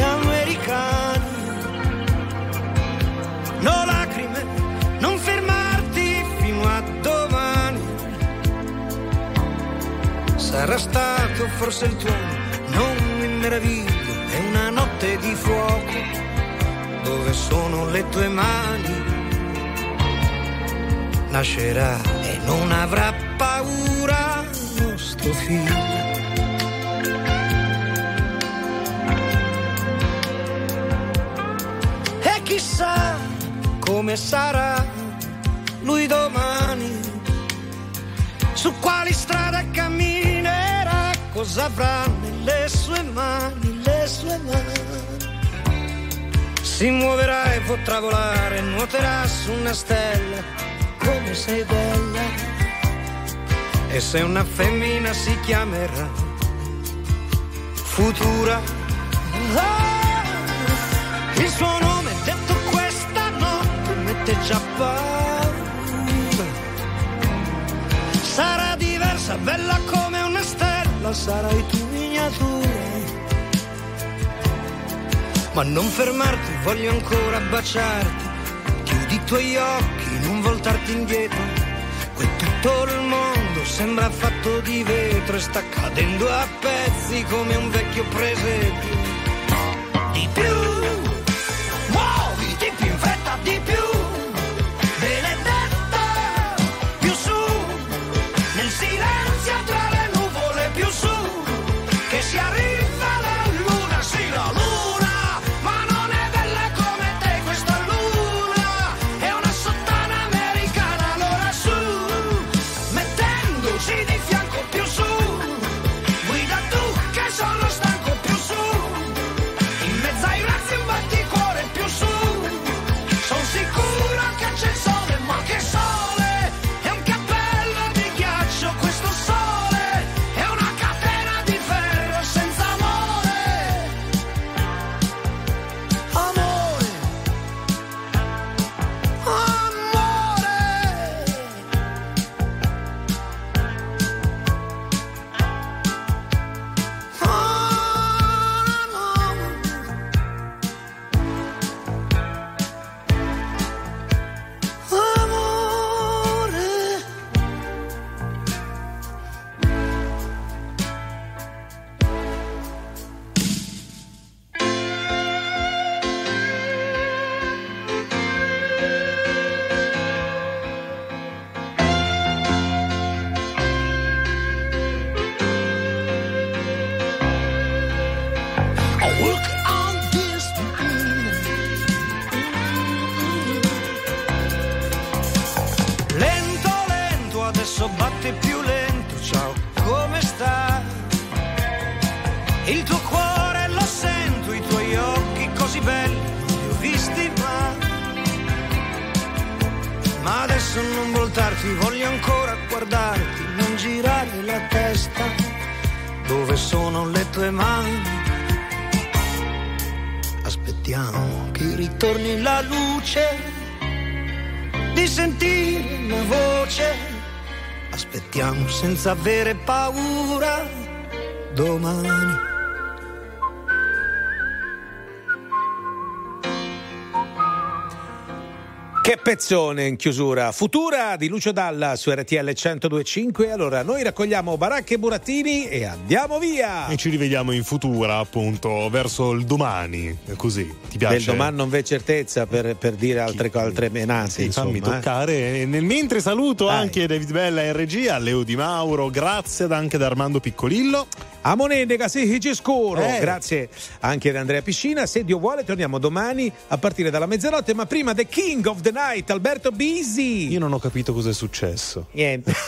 americani. No lacrime, non fermarti fino a domani. Sarà stato forse il tuono, non mi meraviglio, è una notte di fuoco. Dove sono le tue mani? Nascerà e non avrà paura nostro figlio come sarà lui domani, su quali strade camminerà, cosa avrà nelle sue mani, le sue mani. Si muoverà e potrà volare, nuoterà su una stella, come sei bella. E se una femmina si chiamerà Futura. Ah, il suo nome detto questa notte mette già paura. Sarà diversa, bella come una stella, sarai tu miniatura. Ma non fermarti, voglio ancora baciarti. Chiudi i tuoi occhi, non voltarti indietro. Qui tutto il mondo sembra fatto di vetro e sta cadendo a pezzi come un vecchio presepio. Di più, luce di sentire una voce. Aspettiamo senza avere paura domani. Pezzone in chiusura. Futura di Lucio Dalla su RTL 1025. Allora, noi raccogliamo baracche e burattini e andiamo via. E ci rivediamo in futura, appunto, verso il domani. Così, ti piace? Del domani non v'è certezza per, per dire altre, altre menate. Sì, fammi insomma, eh. toccare. E Nel mentre saluto Dai. anche David Bella in regia, Leo Di Mauro, grazie anche ad Armando Piccolillo. A Monenega, sì, ci scuro. Eh. Grazie anche ad Andrea Piscina. Se Dio vuole, torniamo domani a partire dalla mezzanotte. Ma prima The King of the Night, Alberto Bisi. Io non ho capito cosa è successo. Niente.